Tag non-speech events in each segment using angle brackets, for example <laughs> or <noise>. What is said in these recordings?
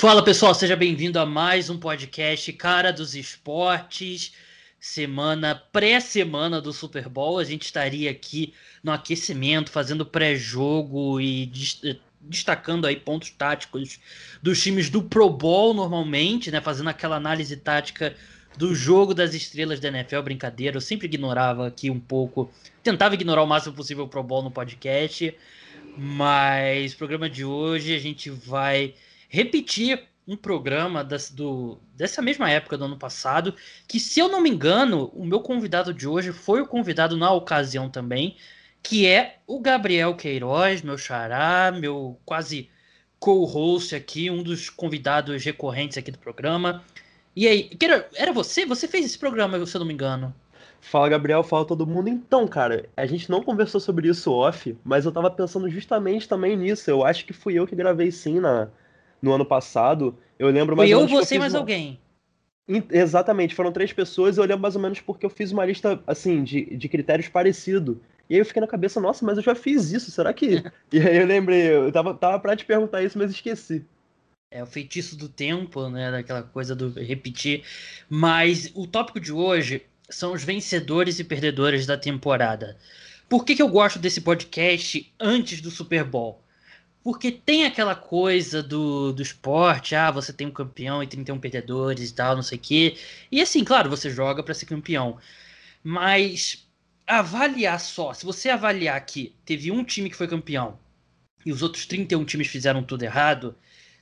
Fala pessoal, seja bem-vindo a mais um podcast Cara dos Esportes. Semana pré-semana do Super Bowl, a gente estaria aqui no aquecimento, fazendo pré-jogo e destacando aí pontos táticos dos times do Pro Bowl normalmente, né, fazendo aquela análise tática do jogo das estrelas da NFL, brincadeira, eu sempre ignorava aqui um pouco, tentava ignorar o máximo possível o Pro Bowl no podcast, mas programa de hoje a gente vai repetir um programa das, do, dessa mesma época do ano passado, que se eu não me engano, o meu convidado de hoje foi o convidado na ocasião também, que é o Gabriel Queiroz, meu xará, meu quase co-host aqui, um dos convidados recorrentes aqui do programa. E aí, era você? Você fez esse programa, se eu não me engano. Fala, Gabriel, fala todo mundo. Então, cara, a gente não conversou sobre isso off, mas eu tava pensando justamente também nisso. Eu acho que fui eu que gravei sim na, no ano passado. Eu lembro mais Foi ou menos. eu, você e mais uma... alguém. Exatamente, foram três pessoas. Eu lembro mais ou menos porque eu fiz uma lista, assim, de, de critérios parecido. E aí eu fiquei na cabeça, nossa, mas eu já fiz isso, será que. <laughs> e aí eu lembrei, eu tava, tava pra te perguntar isso, mas esqueci. É o feitiço do tempo, né? Daquela coisa do repetir. Mas o tópico de hoje são os vencedores e perdedores da temporada. Por que, que eu gosto desse podcast antes do Super Bowl? Porque tem aquela coisa do, do esporte, ah, você tem um campeão e 31 perdedores e tal, não sei o quê. E assim, claro, você joga para ser campeão. Mas avaliar só, se você avaliar que teve um time que foi campeão e os outros 31 times fizeram tudo errado,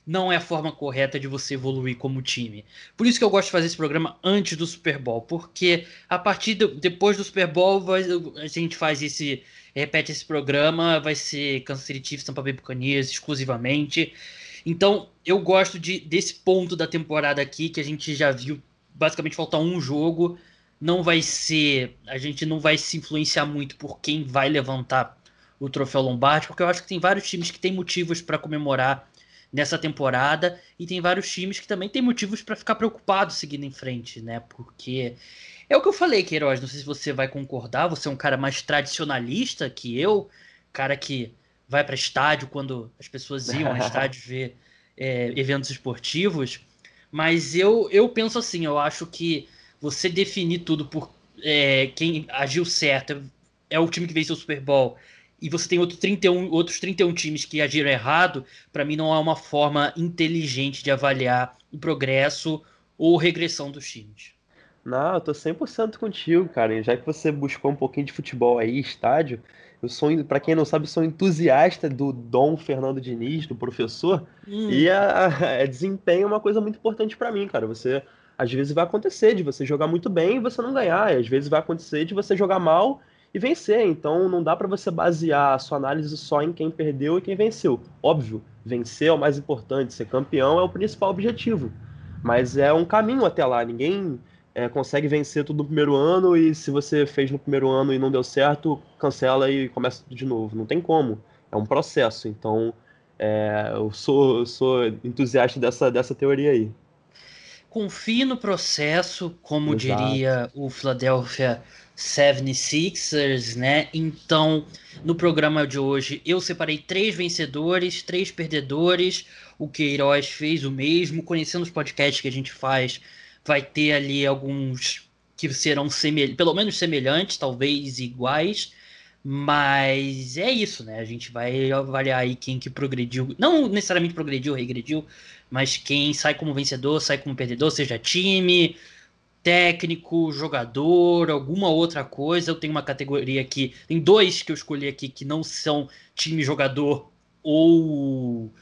não é a forma correta de você evoluir como time. Por isso que eu gosto de fazer esse programa antes do Super Bowl, porque a partir de, depois do Super Bowl a gente faz esse repete esse programa, vai ser Kansas City Chiefs, Tampa Bay Buccaneers exclusivamente. Então, eu gosto de, desse ponto da temporada aqui que a gente já viu basicamente faltar um jogo, não vai ser, a gente não vai se influenciar muito por quem vai levantar o troféu Lombardi, porque eu acho que tem vários times que têm motivos para comemorar nessa temporada e tem vários times que também têm motivos para ficar preocupados seguindo em frente, né? Porque é o que eu falei, Queiroz, não sei se você vai concordar, você é um cara mais tradicionalista que eu, cara que vai para estádio quando as pessoas iam a <laughs> estádio ver é, eventos esportivos, mas eu, eu penso assim, eu acho que você definir tudo por é, quem agiu certo é o time que venceu o Super Bowl e você tem outro 31, outros 31 times que agiram errado, para mim não há uma forma inteligente de avaliar o progresso ou regressão dos times. Não, eu tô 100% contigo, cara. já que você buscou um pouquinho de futebol aí, estádio, eu sou, para quem não sabe, sou entusiasta do Dom Fernando Diniz, do professor, hum. e a, a, a, desempenho é uma coisa muito importante para mim, cara. Você às vezes vai acontecer de você jogar muito bem e você não ganhar, e às vezes vai acontecer de você jogar mal e vencer. Então não dá para você basear a sua análise só em quem perdeu e quem venceu. Óbvio, vencer é o mais importante, ser campeão é o principal objetivo. Mas é um caminho até lá. Ninguém é, consegue vencer tudo no primeiro ano e se você fez no primeiro ano e não deu certo, cancela e começa tudo de novo. Não tem como. É um processo. Então é, eu sou, eu sou entusiasta dessa, dessa teoria aí. Confie no processo, como Exato. diria o Philadelphia 76ers, né? Então, no programa de hoje, eu separei três vencedores, três perdedores. O Queiroz fez o mesmo. Conhecendo os podcasts que a gente faz, vai ter ali alguns que serão pelo menos semelhantes, talvez iguais. Mas é isso, né? A gente vai avaliar aí quem que progrediu. Não necessariamente progrediu, regrediu, mas quem sai como vencedor, sai como perdedor, seja time, técnico, jogador, alguma outra coisa. Eu tenho uma categoria aqui, tem dois que eu escolhi aqui que não são time jogador ou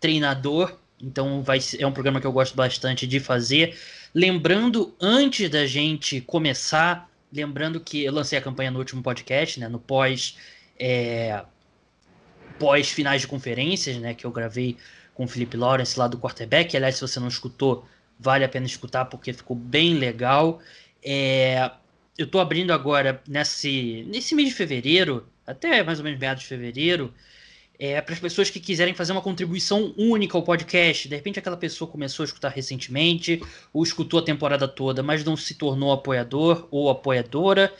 treinador. Então vai é um programa que eu gosto bastante de fazer. Lembrando antes da gente começar, lembrando que eu lancei a campanha no último podcast, né, no pós é, pós finais de conferências, né, que eu gravei com o Felipe Lawrence lá do quarterback. Aliás, se você não escutou, vale a pena escutar porque ficou bem legal. É, eu estou abrindo agora nesse, nesse mês de fevereiro, até mais ou menos meados de fevereiro, é, para as pessoas que quiserem fazer uma contribuição única ao podcast. De repente, aquela pessoa começou a escutar recentemente, ou escutou a temporada toda, mas não se tornou apoiador ou apoiadora,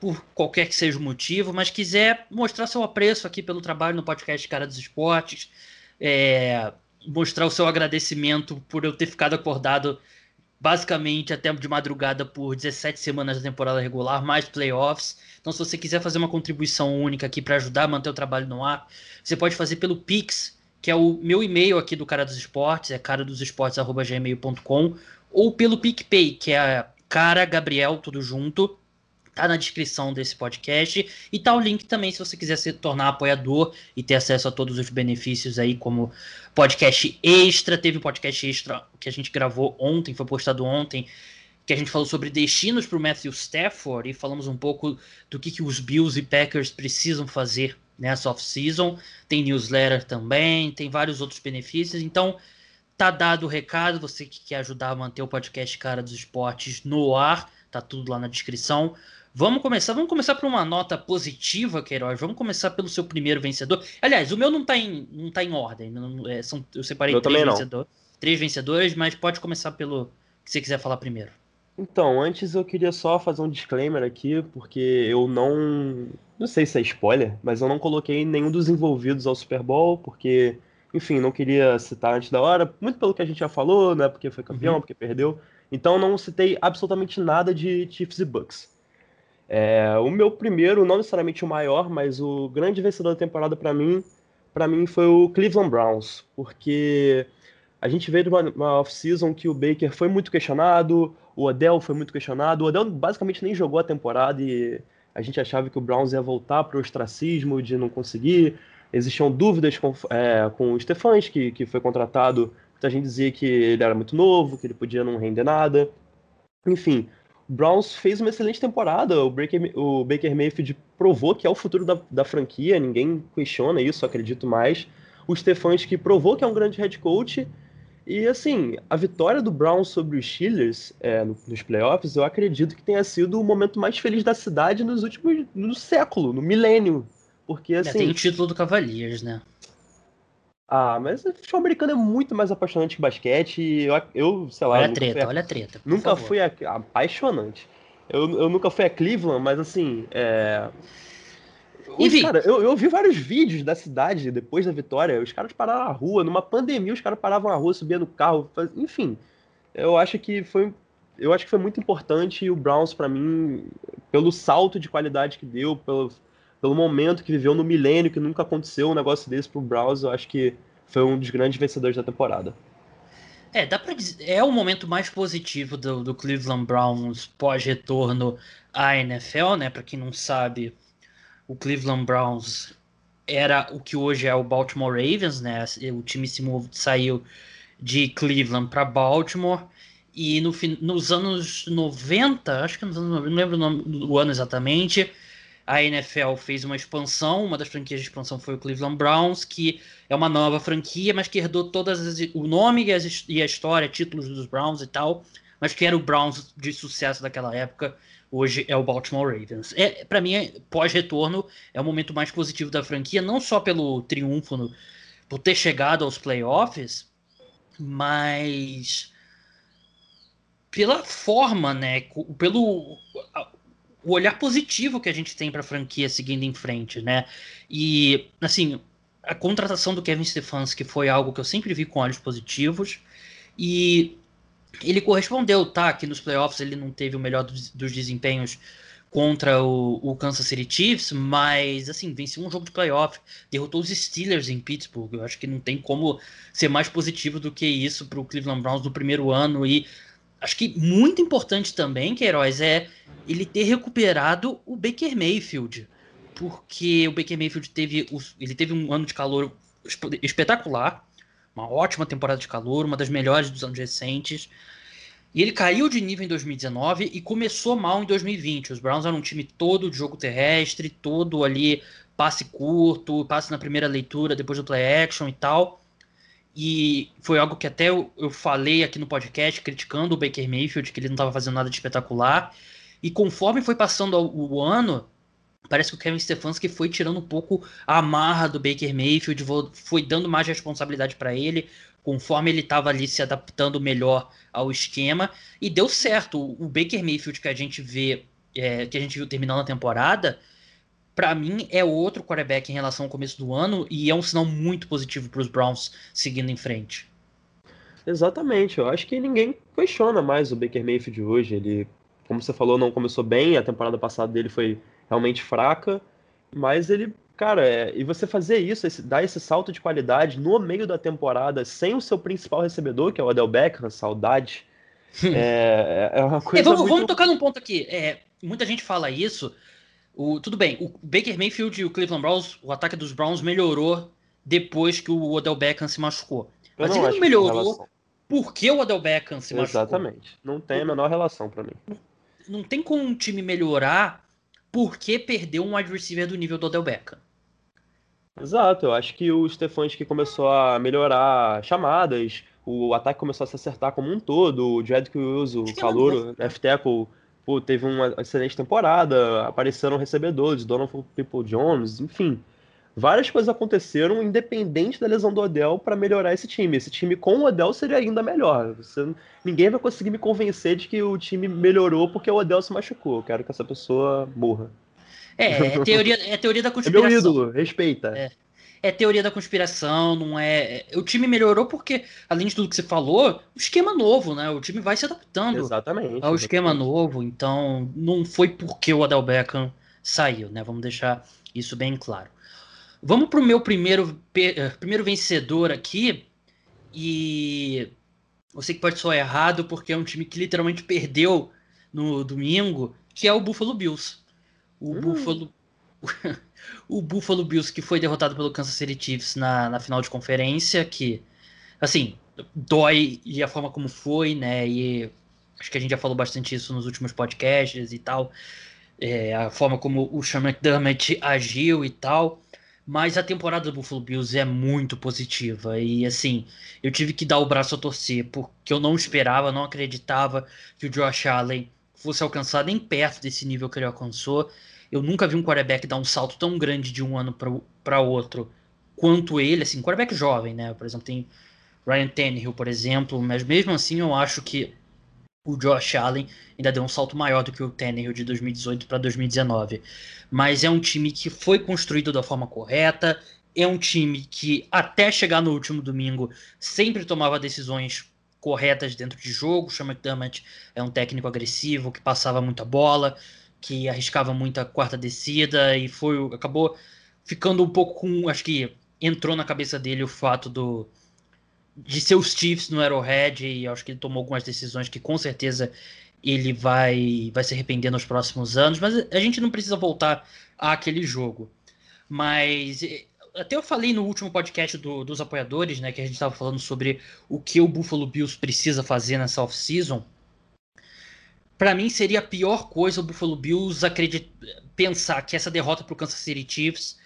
por qualquer que seja o motivo, mas quiser mostrar seu apreço aqui pelo trabalho no podcast Cara dos Esportes. É, mostrar o seu agradecimento por eu ter ficado acordado basicamente até de madrugada por 17 semanas da temporada regular, mais playoffs. Então, se você quiser fazer uma contribuição única aqui para ajudar a manter o trabalho no ar, você pode fazer pelo Pix, que é o meu e-mail aqui do Cara dos Esportes, é cara dos esportes@gmail.com, ou pelo PicPay, que é cara Gabriel tudo junto tá na descrição desse podcast e tá o link também se você quiser se tornar apoiador e ter acesso a todos os benefícios aí como podcast extra, teve um podcast extra que a gente gravou ontem, foi postado ontem, que a gente falou sobre destinos para o Matthew Stafford e falamos um pouco do que, que os Bills e Packers precisam fazer nessa off-season. Tem newsletter também, tem vários outros benefícios. Então, tá dado o recado. Você que quer ajudar a manter o podcast Cara dos Esportes no ar, tá tudo lá na descrição. Vamos começar, vamos começar por uma nota positiva, Queiroz. Vamos começar pelo seu primeiro vencedor. Aliás, o meu não está em, não tá em ordem. Não, é, são, eu separei três, vencedor, três vencedores, mas pode começar pelo que você quiser falar primeiro. Então, antes eu queria só fazer um disclaimer aqui, porque eu não. Não sei se é spoiler, mas eu não coloquei nenhum dos envolvidos ao Super Bowl, porque, enfim, não queria citar antes da hora, muito pelo que a gente já falou, né? Porque foi campeão, uhum. porque perdeu. Então não citei absolutamente nada de Chiefs e Bucks. É, o meu primeiro, não necessariamente o maior, mas o grande vencedor da temporada para mim, para mim foi o Cleveland Browns, porque a gente veio de uma, uma off-season que o Baker foi muito questionado, o Odell foi muito questionado, o Odell basicamente nem jogou a temporada e a gente achava que o Browns ia voltar para o ostracismo de não conseguir. Existiam dúvidas com, é, com o Stefanski, que foi contratado. Muita gente dizia que ele era muito novo, que ele podia não render nada. Enfim, Browns fez uma excelente temporada. O Baker, o Baker Mayfield provou que é o futuro da, da franquia, ninguém questiona isso, acredito mais. O Stefanski provou que é um grande head coach. E assim, a vitória do Browns sobre os Steelers é, nos playoffs, eu acredito que tenha sido o momento mais feliz da cidade nos últimos no século, no milênio. Porque assim. É, tem o título do Cavaliers, né? Ah, mas o futebol americano é muito mais apaixonante que basquete. Eu, eu sei lá. Olha a treta, a, olha a treta. Nunca favor. fui a, apaixonante. Eu, eu nunca fui a Cleveland, mas assim. É... Enfim. Cara, eu, eu vi vários vídeos da cidade depois da vitória. Os caras pararam na rua, numa pandemia, os caras paravam na rua, subiam no carro. Faz... Enfim, eu acho que foi. Eu acho que foi muito importante o Browns para mim, pelo salto de qualidade que deu, pelo, pelo momento que viveu no milênio, que nunca aconteceu um negócio desse pro Browns, eu acho que foi um dos grandes vencedores da temporada. É, dá pra dizer, é o momento mais positivo do, do Cleveland Browns pós-retorno à NFL, né? Para quem não sabe, o Cleveland Browns era o que hoje é o Baltimore Ravens, né? O time se saiu de Cleveland para Baltimore e no, nos anos 90, acho que nos anos, não lembro o nome do ano exatamente, a NFL fez uma expansão, uma das franquias de expansão foi o Cleveland Browns, que é uma nova franquia, mas que herdou todas as, o nome e, as, e, a história, títulos dos Browns e tal, mas que era o Browns de sucesso daquela época, hoje é o Baltimore Ravens. É, para mim, pós-retorno, é o momento mais positivo da franquia, não só pelo triunfo, no, por ter chegado aos playoffs, mas pela forma, né, pelo o olhar positivo que a gente tem para a franquia seguindo em frente, né? E, assim, a contratação do Kevin Stefanski foi algo que eu sempre vi com olhos positivos e ele correspondeu, tá? Que nos playoffs ele não teve o melhor dos, dos desempenhos contra o, o, Kansas City Chiefs, mas assim, venceu um jogo de playoff, derrotou os Steelers em Pittsburgh. Eu acho que não tem como ser mais positivo do que isso para o Cleveland Browns no primeiro ano e acho que muito importante também, Queiroz, é ele ter recuperado o Baker Mayfield. Porque o Baker Mayfield teve, ele teve um ano de calor espetacular, uma ótima temporada de calor, uma das melhores dos anos recentes. E ele caiu de nível em 2019 e começou mal em 2020. Os Browns eram um time todo de jogo terrestre, todo ali passe curto, passe na primeira leitura, depois do play action e tal. E foi algo que até eu, eu falei aqui no podcast, criticando o Baker Mayfield, que ele não estava fazendo nada de espetacular. E conforme foi passando o, o ano, parece que o Kevin Stefanski foi tirando um pouco a amarra do Baker Mayfield, foi dando mais responsabilidade para ele, conforme ele estava ali se adaptando melhor ao esquema, e deu certo. O Baker Mayfield que a gente vê, é, que a gente viu terminando a temporada, para mim é outro quarterback em relação ao começo do ano e é um sinal muito positivo para os Browns seguindo em frente. Exatamente, eu acho que ninguém questiona mais o Baker Mayfield hoje. Ele, como você falou, não começou bem, a temporada passada dele foi realmente fraca, mas ele, cara, é, e você fazer isso, esse, dar esse salto de qualidade no meio da temporada sem o seu principal recebedor, que é o Adel Beckham, saudade, <laughs> é, é uma coisa. É, vamos, muito... vamos, tocar num ponto aqui. É, muita gente fala isso. O, tudo bem, o Baker Mayfield e o Cleveland Browns, o ataque dos Browns melhorou depois que o Odell Beckham se machucou. Mas ele não melhorou porque o Odell Beckham se machucou. Exatamente. Não tem a menor relação para mim. Não tem como um time melhorar porque perdeu um wide receiver do nível do Odell Beckham. Exato, eu acho que o Stefanski começou a melhorar chamadas, o ataque começou a se acertar como um todo, o Jedrick Wills, o calor, left tackle, pô, teve uma excelente temporada, apareceram recebedores, Donovan People Jones, enfim várias coisas aconteceram independente da lesão do Odell para melhorar esse time. Esse time com o Odell seria ainda melhor. Você, ninguém vai conseguir me convencer de que o time melhorou porque o Odell se machucou. Eu quero que essa pessoa morra. É, é teoria, é teoria da conspiração. É meu ídolo, respeita. É, é teoria da conspiração, não é, é. O time melhorou porque, além de tudo que você falou, o esquema novo, né? O time vai se adaptando exatamente, ao exatamente. esquema novo. Então, não foi porque o Odell Beckham saiu, né? Vamos deixar isso bem claro. Vamos para o meu primeiro, eh, primeiro vencedor aqui. E eu sei que pode soar errado, porque é um time que literalmente perdeu no domingo, que é o Buffalo Bills. O hum. Buffalo. O Buffalo Bills que foi derrotado pelo Kansas City Chiefs na, na final de conferência, que, assim, dói e a forma como foi, né? E acho que a gente já falou bastante isso nos últimos podcasts e tal. É, a forma como o Sean McDermott agiu e tal. Mas a temporada do Buffalo Bills é muito positiva. E assim, eu tive que dar o braço a torcer, porque eu não esperava, não acreditava que o Josh Allen fosse alcançar nem perto desse nível que ele alcançou. Eu nunca vi um quarterback dar um salto tão grande de um ano para outro quanto ele, assim, quarterback jovem, né? Por exemplo, tem Ryan Tannehill, por exemplo, mas mesmo assim eu acho que o Josh Allen ainda deu um salto maior do que o Tannehill de 2018 para 2019. Mas é um time que foi construído da forma correta, é um time que até chegar no último domingo sempre tomava decisões corretas dentro de jogo. O Sean McDermott é um técnico agressivo que passava muita bola, que arriscava muita quarta descida e foi acabou ficando um pouco com, acho que entrou na cabeça dele o fato do de seus Chiefs no Arrowhead e acho que ele tomou algumas decisões que com certeza ele vai, vai se arrepender nos próximos anos, mas a gente não precisa voltar àquele jogo. Mas até eu falei no último podcast do, dos apoiadores, né, que a gente estava falando sobre o que o Buffalo Bills precisa fazer nessa off-season. Para mim seria a pior coisa o Buffalo Bills acreditar, pensar que essa derrota para o Kansas City Chiefs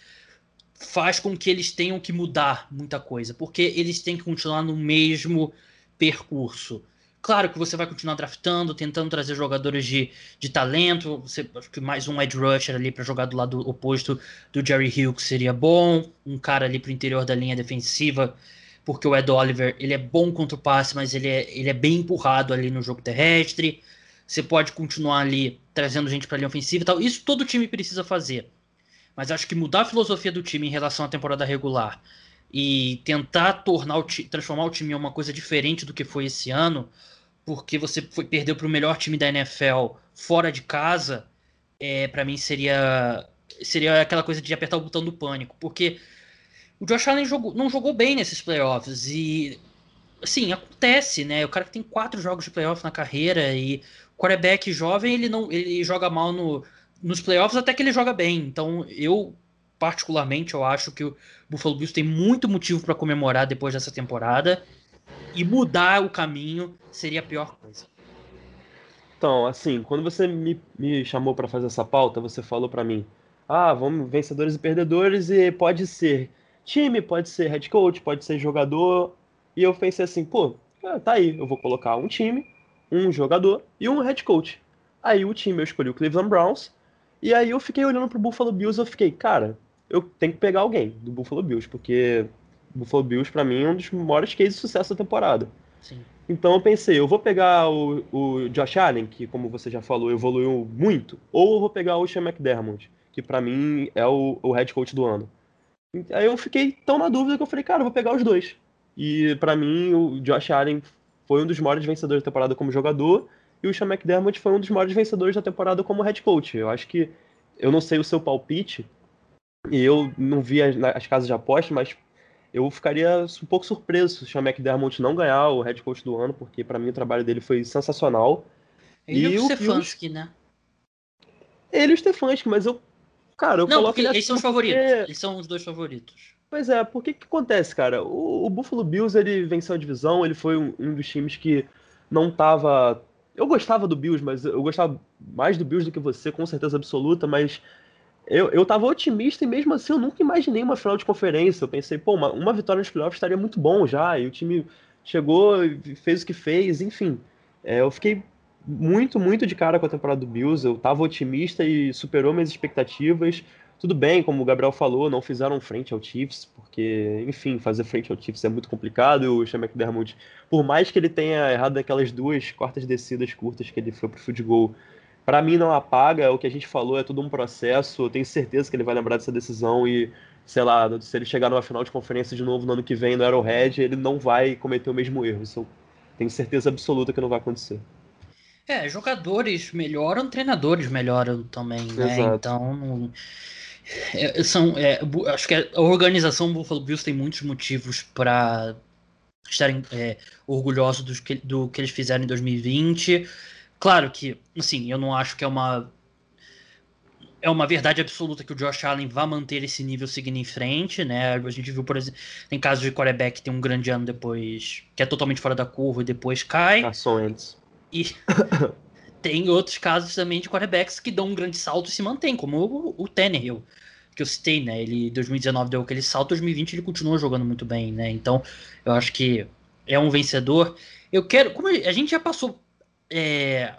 faz com que eles tenham que mudar muita coisa, porque eles têm que continuar no mesmo percurso. Claro que você vai continuar draftando, tentando trazer jogadores de, de talento. Você, acho que mais um edge rusher ali para jogar do lado oposto do Jerry Hill que seria bom. Um cara ali para o interior da linha defensiva, porque o Ed Oliver ele é bom contra o passe, mas ele é, ele é bem empurrado ali no jogo terrestre. Você pode continuar ali trazendo gente para a linha ofensiva e tal. Isso todo time precisa fazer. Mas acho que mudar a filosofia do time em relação à temporada regular e tentar tornar o transformar o time em uma coisa diferente do que foi esse ano, porque você foi, perdeu para o melhor time da NFL fora de casa, é, para mim seria seria aquela coisa de apertar o botão do pânico, porque o Josh Allen jogou, não jogou bem nesses playoffs e assim acontece, né? O cara que tem quatro jogos de playoffs na carreira e quarterback jovem ele não ele joga mal no nos playoffs até que ele joga bem. Então, eu particularmente eu acho que o Buffalo Bills tem muito motivo para comemorar depois dessa temporada e mudar o caminho seria a pior coisa. Então, assim, quando você me, me chamou para fazer essa pauta, você falou para mim: "Ah, vamos vencedores e perdedores e pode ser time, pode ser head coach, pode ser jogador". E eu pensei assim: "Pô, tá aí, eu vou colocar um time, um jogador e um head coach". Aí o time eu escolhi o Cleveland Browns e aí eu fiquei olhando pro Buffalo Bills e eu fiquei, cara, eu tenho que pegar alguém do Buffalo Bills, porque o Buffalo Bills para mim é um dos maiores cases de sucesso da temporada. Sim. Então eu pensei, eu vou pegar o, o Josh Allen, que como você já falou, evoluiu muito, ou eu vou pegar o Sean McDermott, que para mim é o, o head coach do ano. Aí eu fiquei tão na dúvida que eu falei, cara, eu vou pegar os dois. E para mim, o Josh Allen foi um dos maiores vencedores da temporada como jogador, e o Sean McDermott foi um dos maiores vencedores da temporada como head coach. Eu acho que, eu não sei o seu palpite, e eu não vi as, as casas de aposta, mas eu ficaria um pouco surpreso se o Sean McDermott não ganhar o head coach do ano, porque para mim o trabalho dele foi sensacional. Ele e o Stefanski, né? Ele e o Stefanski, mas eu. Cara, eu não, coloco ele. Eles são os favoritos. Eles são os dois favoritos. Pois é, porque que acontece, cara? O, o, Buffalo Bills ele venceu a divisão, ele foi um, um, dos times que não tava. Eu gostava do Bills, mas eu gostava mais do Bills do que você, com certeza absoluta, mas eu, eu tava otimista e mesmo assim eu nunca imaginei uma final de conferência. Eu pensei, pô, uma, uma vitória nos playoffs estaria muito bom já, e o time chegou e fez o que fez, enfim. É, eu fiquei muito, muito de cara com a temporada do Bills, eu tava otimista e superou minhas expectativas. Tudo bem, como o Gabriel falou, não fizeram frente ao Chiefs, porque, enfim, fazer frente ao Chiefs é muito complicado. E o Sean McDermott, por mais que ele tenha errado aquelas duas quartas descidas curtas que ele foi pro field goal, para mim não apaga, o que a gente falou, é tudo um processo. Eu tenho certeza que ele vai lembrar dessa decisão e, sei lá, se ele chegar numa final de conferência de novo no ano que vem no Arrowhead, ele não vai cometer o mesmo erro. Isso eu tenho certeza absoluta que não vai acontecer. É, jogadores melhoram, treinadores melhoram também, né? Exato. Então, é, são, é, acho que a organização Buffalo Bills tem muitos motivos para estarem é, orgulhosos do que, do que eles fizeram em 2020. Claro que, assim, eu não acho que é uma é uma verdade absoluta que o Josh Allen vai manter esse nível seguindo em frente, né? A gente viu, por exemplo, tem casos de quarterback que tem um grande ano depois, que é totalmente fora da curva e depois cai. Passou antes. E <laughs> tem outros casos também de quarterbacks que dão um grande salto e se mantém, como o, o Tannehill, que eu citei, né? Ele 2019 deu aquele salto, 2020 ele continuou jogando muito bem, né? Então, eu acho que é um vencedor. Eu quero, como a gente já passou é,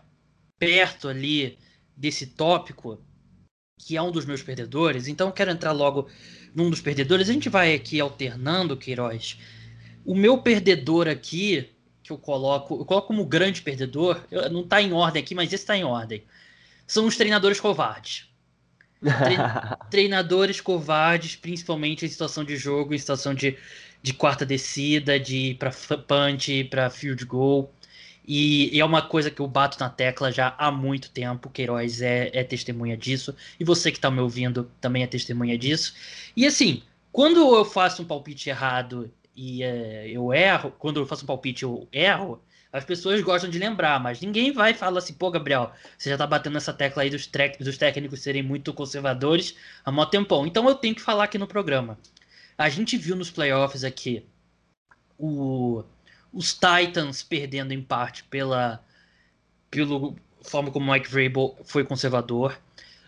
perto ali desse tópico, que é um dos meus perdedores, então eu quero entrar logo num dos perdedores. A gente vai aqui alternando, Queiroz. O meu perdedor aqui que eu coloco, eu coloco como grande perdedor, eu, não está em ordem aqui, mas esse está em ordem. São os treinadores covardes. Tre <laughs> treinadores covardes, principalmente em situação de jogo, em situação de, de quarta descida, de ir para punch, para field goal. E, e, é uma coisa que eu bato na tecla já há muito tempo. Queiroz é, é testemunha disso. E você que está me ouvindo também é testemunha disso. E assim, quando eu faço um palpite errado e é, eu erro, quando eu faço um palpite eu erro, as pessoas gostam de lembrar, mas ninguém vai falar assim, pô, Gabriel, você já tá batendo nessa tecla aí dos, dos técnicos serem muito conservadores há mó tempão. Então eu tenho que falar aqui no programa. A gente viu nos playoffs aqui o, os Titans perdendo em parte pela pelo forma como Mike Vrabel foi conservador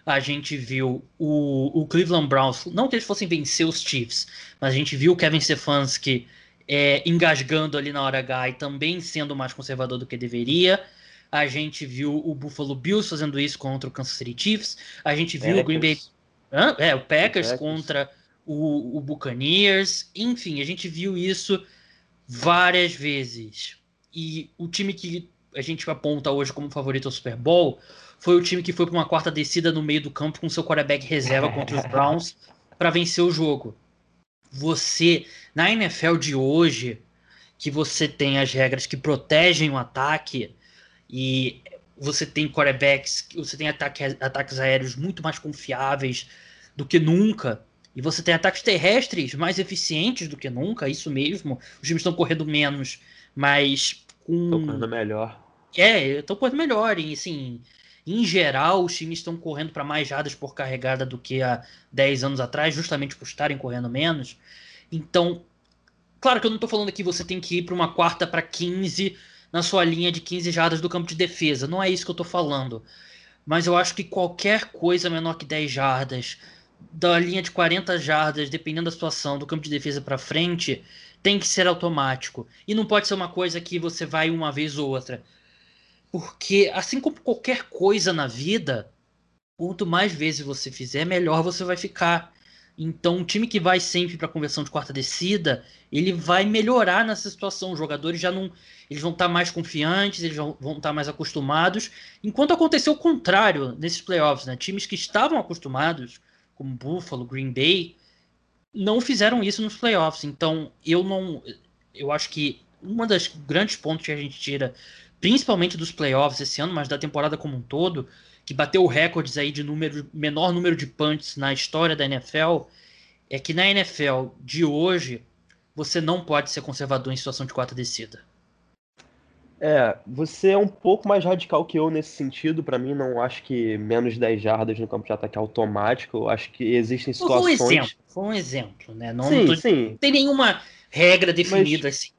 a gente viu o, o Cleveland Browns, não que eles fossem vencer os Chiefs, mas a gente viu o Kevin Stefanski é, engasgando ali na hora H e também sendo mais conservador do que deveria. A gente viu o Buffalo Bills fazendo isso contra o Kansas City Chiefs. A gente viu Packers. o Green Bay. Hã? É, o Packers, Packers. contra o, o Buccaneers. Enfim, a gente viu isso várias vezes. E o time que a gente aponta hoje como favorito ao Super Bowl foi o time que foi para uma quarta descida no meio do campo com seu quarterback reserva <laughs> contra os Browns para vencer o jogo. Você, na NFL de hoje, que você tem as regras que protegem o ataque e você tem quarterbacks, você tem ataque, ataques aéreos muito mais confiáveis do que nunca. E você tem ataques terrestres mais eficientes do que nunca, isso mesmo. Os times estão correndo menos, mas com. Estão correndo melhor. É, estão correndo melhor. E assim, em geral, os times estão correndo para mais jardas por carregada do que há 10 anos atrás, justamente por estarem correndo menos. Então, claro que eu não estou falando que você tem que ir para uma quarta para 15 na sua linha de 15 jardas do campo de defesa. Não é isso que eu estou falando. Mas eu acho que qualquer coisa menor que 10 jardas, da linha de 40 jardas, dependendo da situação, do campo de defesa para frente, tem que ser automático. E não pode ser uma coisa que você vai uma vez ou outra. Porque, assim como qualquer coisa na vida, quanto mais vezes você fizer, melhor você vai ficar. Então, um time que vai sempre para conversão de quarta descida, ele vai melhorar nessa situação. Os jogadores já não, eles vão estar tá mais confiantes, eles vão, estar tá mais acostumados. Enquanto aconteceu o contrário nesses playoffs, né? Times que estavam acostumados, como Buffalo, Green Bay, não fizeram isso nos playoffs. Então, eu não, eu acho que uma das grandes pontos que a gente tira, principalmente dos playoffs esse ano, mas da temporada como um todo, que bateu recordes aí de número, menor número de punts na história da NFL, é que na NFL de hoje você não pode ser conservador em situação de quarta descida. É, você é um pouco mais radical que eu nesse sentido. Para mim, não acho que menos de 10 jardas no campo de ataque é automático. Eu acho que existem situações. Foi um exemplo, foi um exemplo, né? Não, sim, tô... sim. não tem nenhuma regra definida Mas... assim.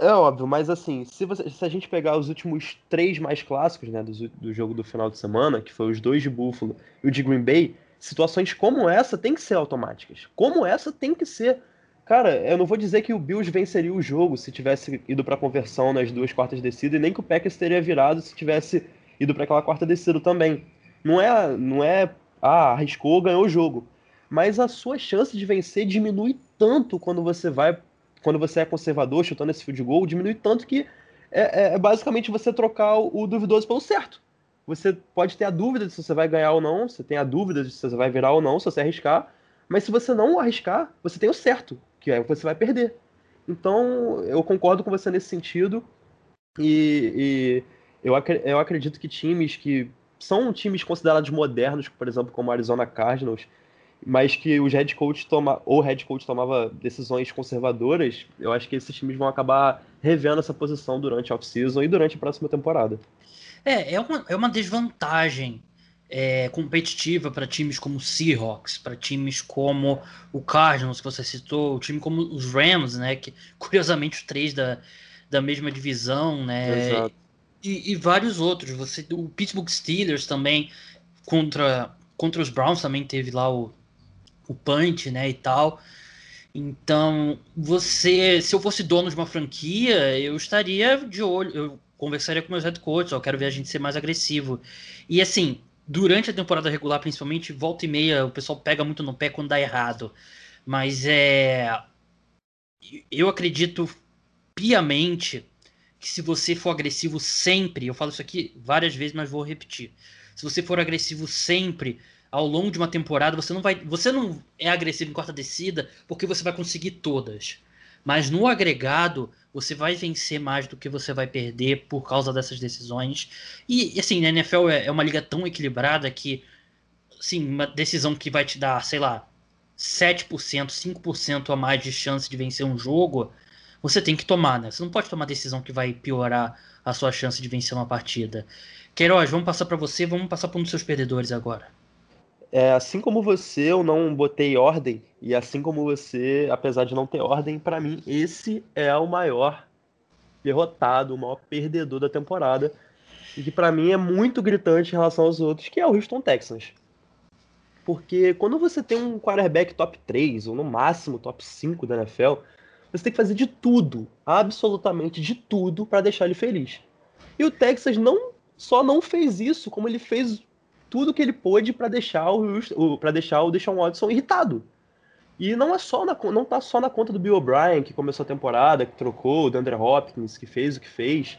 É óbvio, mas assim, se, você, se a gente pegar os últimos três mais clássicos, né, do, do jogo do final de semana, que foi os dois de Buffalo e o de Green Bay, situações como essa tem que ser automáticas. Como essa tem que ser. Cara, eu não vou dizer que o Bills venceria o jogo se tivesse ido para conversão nas duas quartas descidas, e nem que o Packers teria virado se tivesse ido para aquela quarta descida também. Não é, não é, ah, arriscou, ganhou o jogo. Mas a sua chance de vencer diminui tanto quando você vai quando você é conservador, chutando esse field goal, diminui tanto que é, é, é basicamente você trocar o, o, duvidoso pelo certo. Você pode ter a dúvida de se você vai ganhar ou não, você tem a dúvida de se você vai virar ou não, se você arriscar, mas se você não arriscar, você tem o certo, que é você vai perder. Então, eu concordo com você nesse sentido, e, e eu, eu acredito que times que são times considerados modernos, por exemplo, como Arizona Cardinals, mas que os head coach toma, ou head coach tomava decisões conservadoras, eu acho que esses times vão acabar revendo essa posição durante a off-season e durante a próxima temporada. É, é uma, é uma desvantagem é, competitiva para times como o Seahawks, para times como o Cardinals, que você citou, o time como os Rams, né, que curiosamente os três da, da mesma divisão, né, Exato. E, e vários outros. Você, o Pittsburgh Steelers também contra contra os Browns também teve lá o o punch, né, e tal. Então, você, se eu fosse dono de uma franquia, eu estaria de olho, eu conversaria com meus head coaches, eu quero ver a gente ser mais agressivo. E assim, durante a temporada regular, principalmente, volta e meia, o pessoal pega muito no pé quando dá errado. Mas é eu acredito piamente que se você for agressivo sempre, eu falo isso aqui várias vezes, mas vou repetir. Se você for agressivo sempre, ao longo de uma temporada, você não vai. Você não é agressivo em quarta descida porque você vai conseguir todas. Mas no agregado, você vai vencer mais do que você vai perder por causa dessas decisões. E assim, a NFL é, é uma liga tão equilibrada que assim, uma decisão que vai te dar, sei lá, 7%, 5% a mais de chance de vencer um jogo, você tem que tomar, né? Você não pode tomar decisão que vai piorar a sua chance de vencer uma partida. Queiroz, vamos passar para você, vamos passar para um dos seus perdedores agora. É, assim como você, eu não botei ordem, e assim como você, apesar de não ter ordem, para mim, esse é o maior derrotado, o maior perdedor da temporada, e que para mim é muito gritante em relação aos outros, que é o Houston Texans. Porque quando você tem um quarterback top 3, ou no máximo top 5 da NFL, você tem que fazer de tudo, absolutamente de tudo, para deixar ele feliz. E o Texas não só não fez isso, como ele fez tudo que ele pôde para deixar o para deixar o Deshaun Watson irritado. E não é só na, não tá só na conta do Bill O'Brien, que começou a temporada, que trocou, o DeAndre Hopkins, que fez o que fez,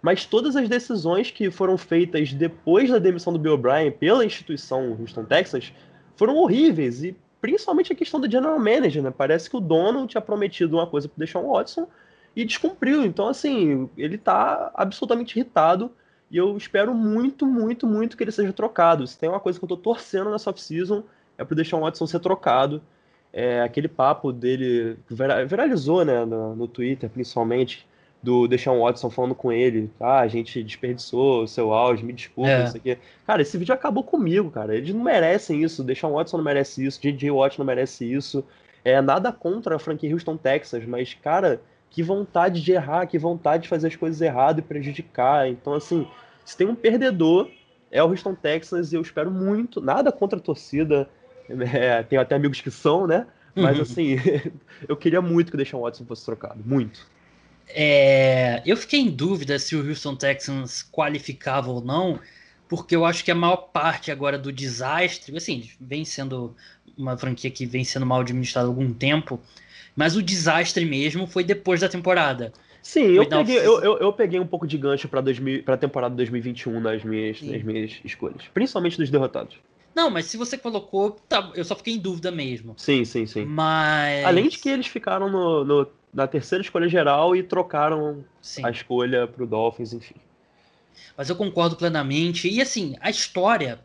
mas todas as decisões que foram feitas depois da demissão do Bill O'Brien pela instituição Houston Texas foram horríveis, e principalmente a questão do general manager, né? Parece que o dono tinha prometido uma coisa para Deshaun Watson e descumpriu. Então, assim, ele tá absolutamente irritado e eu espero muito, muito, muito que ele seja trocado. Se tem uma coisa que eu tô torcendo nessa off-season, é pro deixar o Watson ser trocado. É, aquele papo dele viralizou, né, no, no Twitter, principalmente, do Deshaun Watson falando com ele, ah, a gente desperdiçou o seu auge, me desculpa, é. isso aqui. Cara, esse vídeo acabou comigo, cara. Eles não merecem isso, Deshaun Watson não merece isso, J.J. Watt não merece isso. É nada contra a franquia Houston Texas, mas, cara, que vontade de errar, que vontade de fazer as coisas errado e prejudicar. Então, assim, se tem um perdedor, é o Houston Texans, e eu espero muito, nada contra a torcida, é, tenho até amigos que são, né? Mas uhum. assim, <laughs> eu queria muito que o Deshaun Watson fosse trocado, muito. É, eu fiquei em dúvida se o Houston Texans qualificava ou não, porque eu acho que a maior parte agora do desastre, assim, vem sendo uma franquia que vem sendo mal administrada há algum tempo, mas o desastre mesmo foi depois da temporada. Sim, eu peguei, eu, eu, eu, peguei um pouco de gancho para a temporada 2021 nas minhas, nas minhas escolhas, principalmente dos derrotados. Não, mas se você colocou, tá, eu só fiquei em dúvida mesmo. Sim, sim, sim. Mas. Além de que eles ficaram no, no na terceira escolha geral e trocaram sim. a escolha pro Dolphins, enfim. Mas eu concordo plenamente. E assim, a história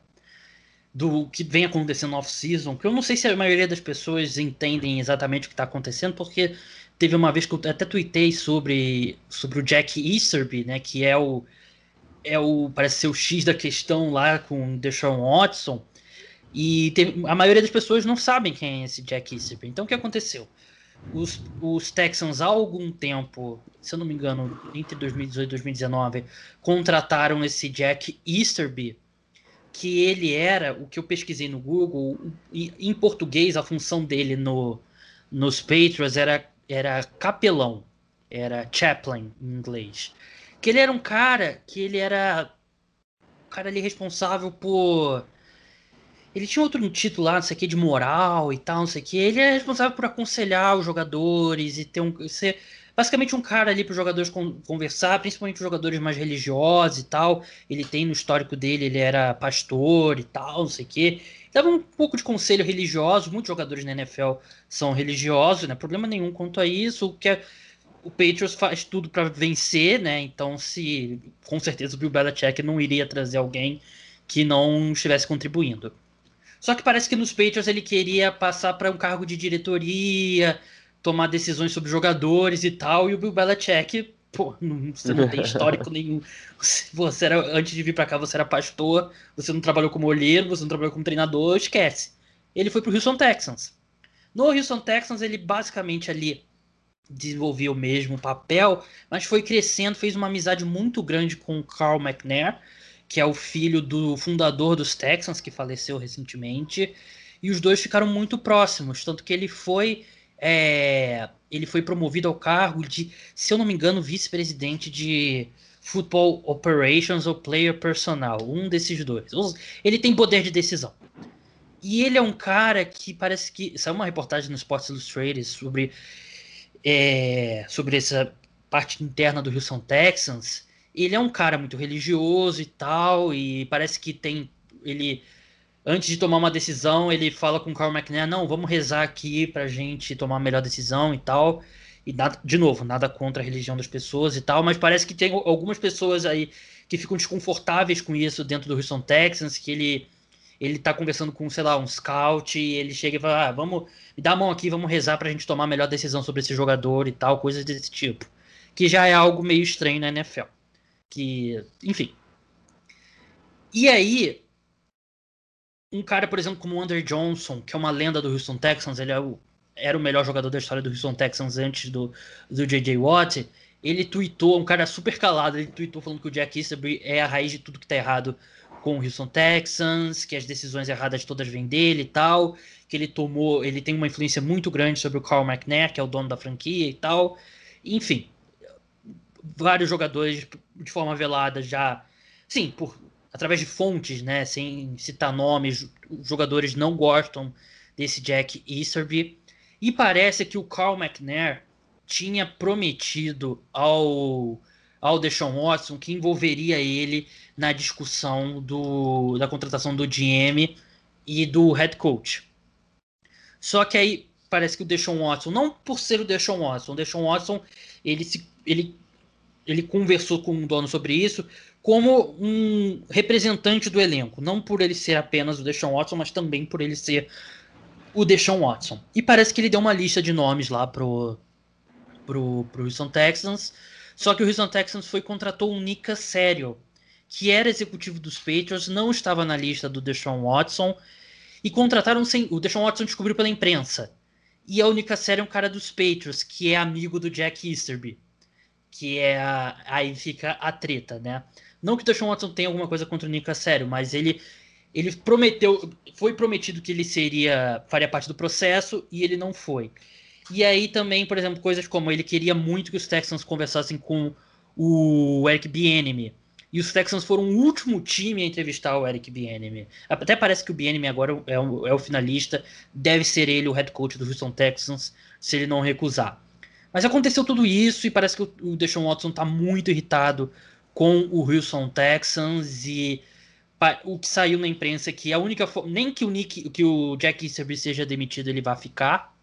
do que vem acontecendo no off-season, que eu não sei se a maioria das pessoas entendem exatamente o que está acontecendo, porque teve uma vez que eu até tuitei sobre, sobre o Jack Easterby, né, que é o é o parece ser o X da questão lá com o Deshaun Watson, e teve, a maioria das pessoas não sabem quem é esse Jack Easterby. Então o que aconteceu? Os, os Texans há algum tempo, se eu não me engano, entre 2018 e 2019, contrataram esse Jack Easterby, que ele era, o que eu pesquisei no Google, em português a função dele no, nos Patriots era, era capelão, era chaplain em inglês. Que ele era um cara que ele era um cara ali responsável por ele tinha outro título lá, não sei o que, de moral e tal, não sei o que. Ele é responsável por aconselhar os jogadores e ter um. ser basicamente um cara ali para os jogadores conversar, principalmente os jogadores mais religiosos e tal. Ele tem no histórico dele, ele era pastor e tal, não sei o que. Dava um pouco de conselho religioso. Muitos jogadores na NFL são religiosos, né? Problema nenhum quanto a isso. O que é, o Patriots faz tudo para vencer, né? Então, se com certeza o Bill Belichick não iria trazer alguém que não estivesse contribuindo. Só que parece que nos Patriots ele queria passar para um cargo de diretoria, tomar decisões sobre jogadores e tal, e o Bill Belichick, pô, não, você não tem <laughs> histórico nenhum. Você era, antes de vir para cá, você era pastor, você não trabalhou como olheiro, você não trabalhou como treinador, esquece. Ele foi pro Houston Texans. No Houston Texans, ele basicamente ali desenvolveu o mesmo papel, mas foi crescendo, fez uma amizade muito grande com o Carl McNair, que é o filho do fundador dos Texans, que faleceu recentemente, e os dois ficaram muito próximos, tanto que ele foi é, ele foi promovido ao cargo de, se eu não me engano, vice-presidente de Football Operations ou Player Personal, um desses dois. Ele tem poder de decisão. E ele é um cara que parece que. Saiu uma reportagem no Sports Illustrated sobre, é, sobre essa parte interna do Houston Texans ele é um cara muito religioso e tal, e parece que tem. Ele. Antes de tomar uma decisão, ele fala com o Carl McNair, não, vamos rezar aqui pra gente tomar a melhor decisão e tal. E nada, de novo, nada contra a religião das pessoas e tal, mas parece que tem algumas pessoas aí que ficam desconfortáveis com isso dentro do Houston Texans, que ele ele tá conversando com, sei lá, um scout e ele chega e fala, ah, vamos, me dá a mão aqui, vamos rezar pra gente tomar a melhor decisão sobre esse jogador e tal, coisas desse tipo. Que já é algo meio estranho na NFL que, enfim. E aí, um cara, por exemplo, como o Andrew Johnson, que é uma lenda do Houston Texans, ele é o, era o melhor jogador da história do Houston Texans antes do, do J.J. Watt, ele tweetou, um cara super calado, ele tweetou falando que o Jack Easterby é a raiz de tudo que tá errado com o Houston Texans, que as decisões erradas todas vêm dele e tal, que ele tomou, ele tem uma influência muito grande sobre o Carl McNair, que é o dono da franquia e tal. Enfim, vários jogadores de forma velada já, sim, por através de fontes, né, sem citar nomes, os jogadores não gostam desse Jack Easterby. E parece que o Carl McNair tinha prometido ao ao Deshaun Watson que envolveria ele na discussão do, da contratação do GM e do head coach. Só que aí parece que o Deshaun Watson, não por ser o Deshaun Watson, o Deshaun Watson ele, se, ele ele conversou com o dono sobre isso como um representante do elenco, não por ele ser apenas o Deshaun Watson, mas também por ele ser o Deshaun Watson. E parece que ele deu uma lista de nomes lá pro pro, pro Houston Texans, só que o Houston Texans foi contratou o Nika Sério, que era executivo dos Patriots, não estava na lista do Deshaun Watson e contrataram sem o Deshaun Watson descobriu pela imprensa. E a Nika Sério é um cara dos Patriots, que é amigo do Jack Easterby que é a, aí fica a treta, né? Não que o Deshaun Watson tenha alguma coisa contra o Nico, sério, mas ele ele prometeu, foi prometido que ele seria faria parte do processo e ele não foi. E aí também, por exemplo, coisas como ele queria muito que os Texans conversassem com o Eric Bieniemy. E os Texans foram o último time a entrevistar o Eric Bieniemy. Até parece que o Bieniemy agora é o, é o finalista, deve ser ele o head coach do Houston Texans, se ele não recusar. Mas aconteceu tudo isso e parece que o Deshaun Watson está muito irritado com o Houston Texans e o que saiu na imprensa é que a única nem que o Nick, que o Jack Easterby seja demitido, ele vai ficar,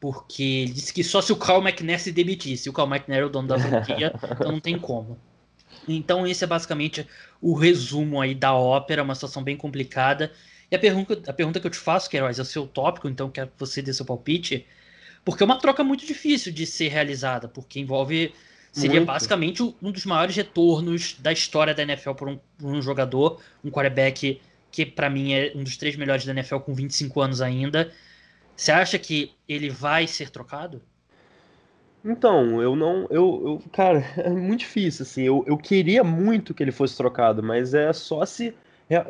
porque ele disse que só se o Carl McNair se demitisse. O Carl McNair é o dono da franquia, então não tem como. Então esse é basicamente o resumo aí da ópera, uma situação bem complicada. E a pergunta, a pergunta que eu te faço, Queiroz, é o seu tópico, então quero que você dê seu palpite, porque é uma troca muito difícil de ser realizada, porque envolve seria muito. basicamente um dos maiores retornos da história da NFL por um, por um jogador, um quarterback que para mim é um dos três melhores da NFL com 25 anos ainda. Você acha que ele vai ser trocado? Então, eu não. Eu, eu, cara, <laughs> é muito difícil, assim. Eu, eu queria muito que ele fosse trocado, mas é só se.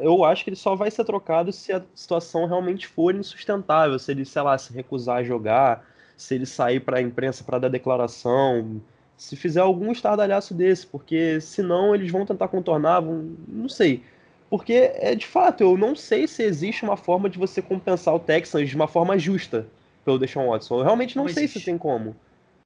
Eu acho que ele só vai ser trocado se a situação realmente for insustentável. Se ele, sei lá, se recusar a jogar, se ele sair para a imprensa para dar declaração, se fizer algum estardalhaço desse, porque senão eles vão tentar contornar, vão, não sei. Porque, é de fato, eu não sei se existe uma forma de você compensar o Texans de uma forma justa pelo Deshaun Watson. Eu realmente não, não sei existe. se tem como.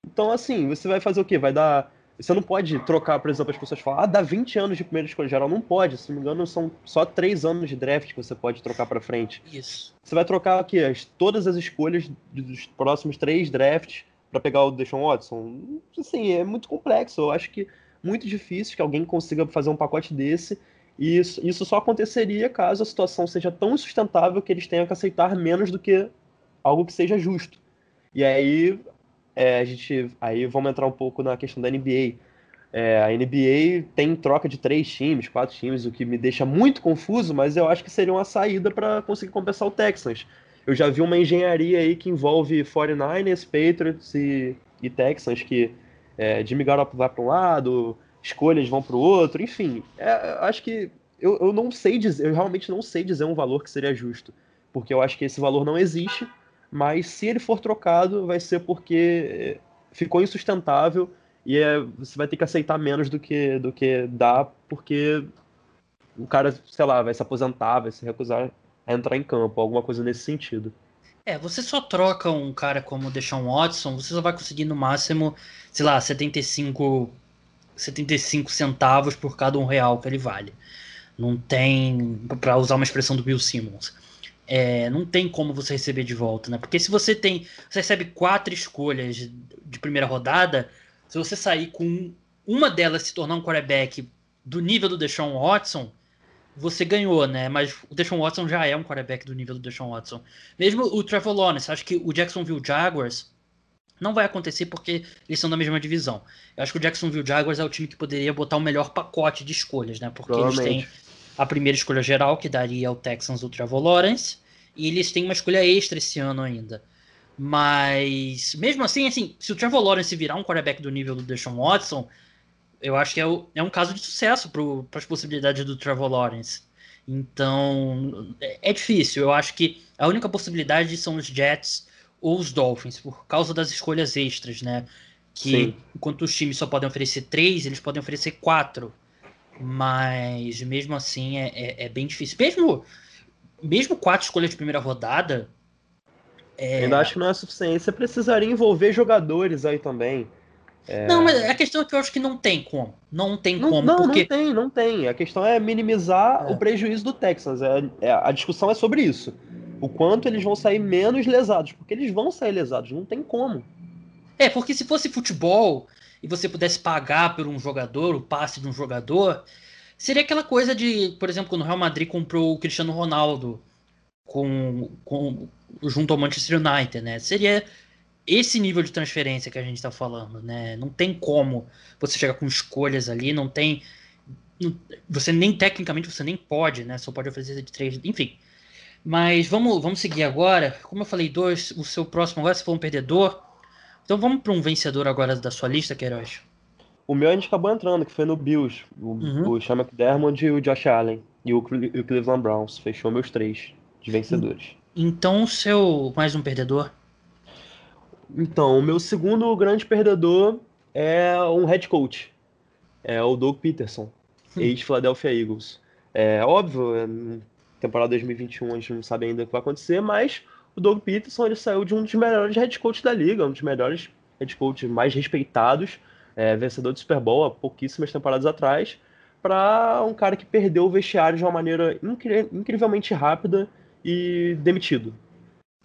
Então, assim, você vai fazer o quê? Vai dar. Você não pode trocar, por exemplo, as pessoas falam, ah, dá 20 anos de primeira escolha geral. Não pode, se não me engano, são só 3 anos de draft que você pode trocar para frente. Isso. Você vai trocar aqui as, todas as escolhas dos próximos três drafts para pegar o Deshaun Watson. Assim, é muito complexo. Eu acho que muito difícil que alguém consiga fazer um pacote desse. E isso, isso só aconteceria caso a situação seja tão insustentável que eles tenham que aceitar menos do que algo que seja justo. E aí é, a gente aí vamos entrar um pouco na questão da NBA. É, a NBA tem troca de três times, quatro times, o que me deixa muito confuso, mas eu acho que seria uma saída para conseguir compensar o Texans. Eu já vi uma engenharia aí que envolve 49ers, Patriots e, e Texans, que é, Jimmy Garoppolo vai para um lado, escolhas vão para o outro, enfim. É, acho que eu, eu não sei dizer, eu realmente não sei dizer um valor que seria justo, porque eu acho que esse valor não existe mas se ele for trocado, vai ser porque ficou insustentável e é, você vai ter que aceitar menos do que, do que dá, porque o cara, sei lá, vai se aposentar, vai se recusar a entrar em campo, alguma coisa nesse sentido. É, você só troca um cara como o Deshaun Watson, você só vai conseguir no máximo, sei lá, 75, 75 centavos por cada um real que ele vale. Não tem, para usar uma expressão do Bill Simmons, é, não tem como você receber de volta, né? Porque se você tem. Você recebe quatro escolhas de primeira rodada, se você sair com uma delas se tornar um quarterback do nível do Deshaun Watson, você ganhou, né? Mas o Deshaun Watson já é um quarterback do nível do Deshaun Watson. Mesmo o Trevor Lawrence, acho que o Jacksonville Jaguars não vai acontecer porque eles são da mesma divisão. Eu acho que o Jacksonville Jaguars é o time que poderia botar o melhor pacote de escolhas, né? Porque eles têm a primeira escolha geral, que daria ao Texans o Trevor Lawrence, e eles têm uma escolha extra esse ano ainda. Mas, mesmo assim, assim, se o Trevor Lawrence virar um quarterback do nível do Deshaun Watson, eu acho que é, o, é um caso de sucesso para as possibilidades do Trevor Lawrence. Então, é, é difícil. Eu acho que a única possibilidade são os Jets ou os Dolphins, por causa das escolhas extras, né? Que Sim. enquanto os times só podem oferecer três, eles podem oferecer quatro. Mas mesmo assim é, é, é, bem difícil. Mesmo, mesmo quatro escolhas de primeira rodada. É... Ainda acho que não é suficiente. Você precisaria envolver jogadores aí também. É... Não, mas a questão é que eu acho que não tem como. Não tem não, como. Não, porque... não tem, não tem. A questão é minimizar é. o prejuízo do Texas. É, é, a discussão é sobre isso. O quanto eles vão sair menos lesados. Porque eles vão sair lesados, não tem como. É, porque se fosse futebol, e você pudesse pagar por um jogador, o passe de um jogador, seria aquela coisa de, por exemplo, quando o Real Madrid comprou o Cristiano Ronaldo com, com junto ao Manchester United, né? Seria esse nível de transferência que a gente está falando, né? Não tem como você chegar com escolhas ali, não tem você nem tecnicamente você nem pode, né? Só pode oferecer de três, enfim. Mas vamos, vamos seguir agora. Como eu falei, dois, o seu próximo agora, se for um perdedor, então vamos para um vencedor agora da sua lista, Queiroz. O meu a gente acabou entrando, que foi no Bills. O, uhum. o Sean McDermott e o Josh Allen. E o, e o Cleveland Browns. Fechou meus três de vencedores. Então, o seu mais um perdedor? Então, o meu segundo grande perdedor é um head coach. É o Doug Peterson. ex-Philadelphia Eagles. É óbvio, é, temporada 2021 a gente não sabe ainda o que vai acontecer, mas o Doug Peterson ele saiu de um dos melhores head coaches da liga, um dos melhores head coaches mais respeitados, é, vencedor de Super Bowl há pouquíssimas temporadas atrás, para um cara que perdeu o vestiário de uma maneira incri incrivelmente rápida e demitido.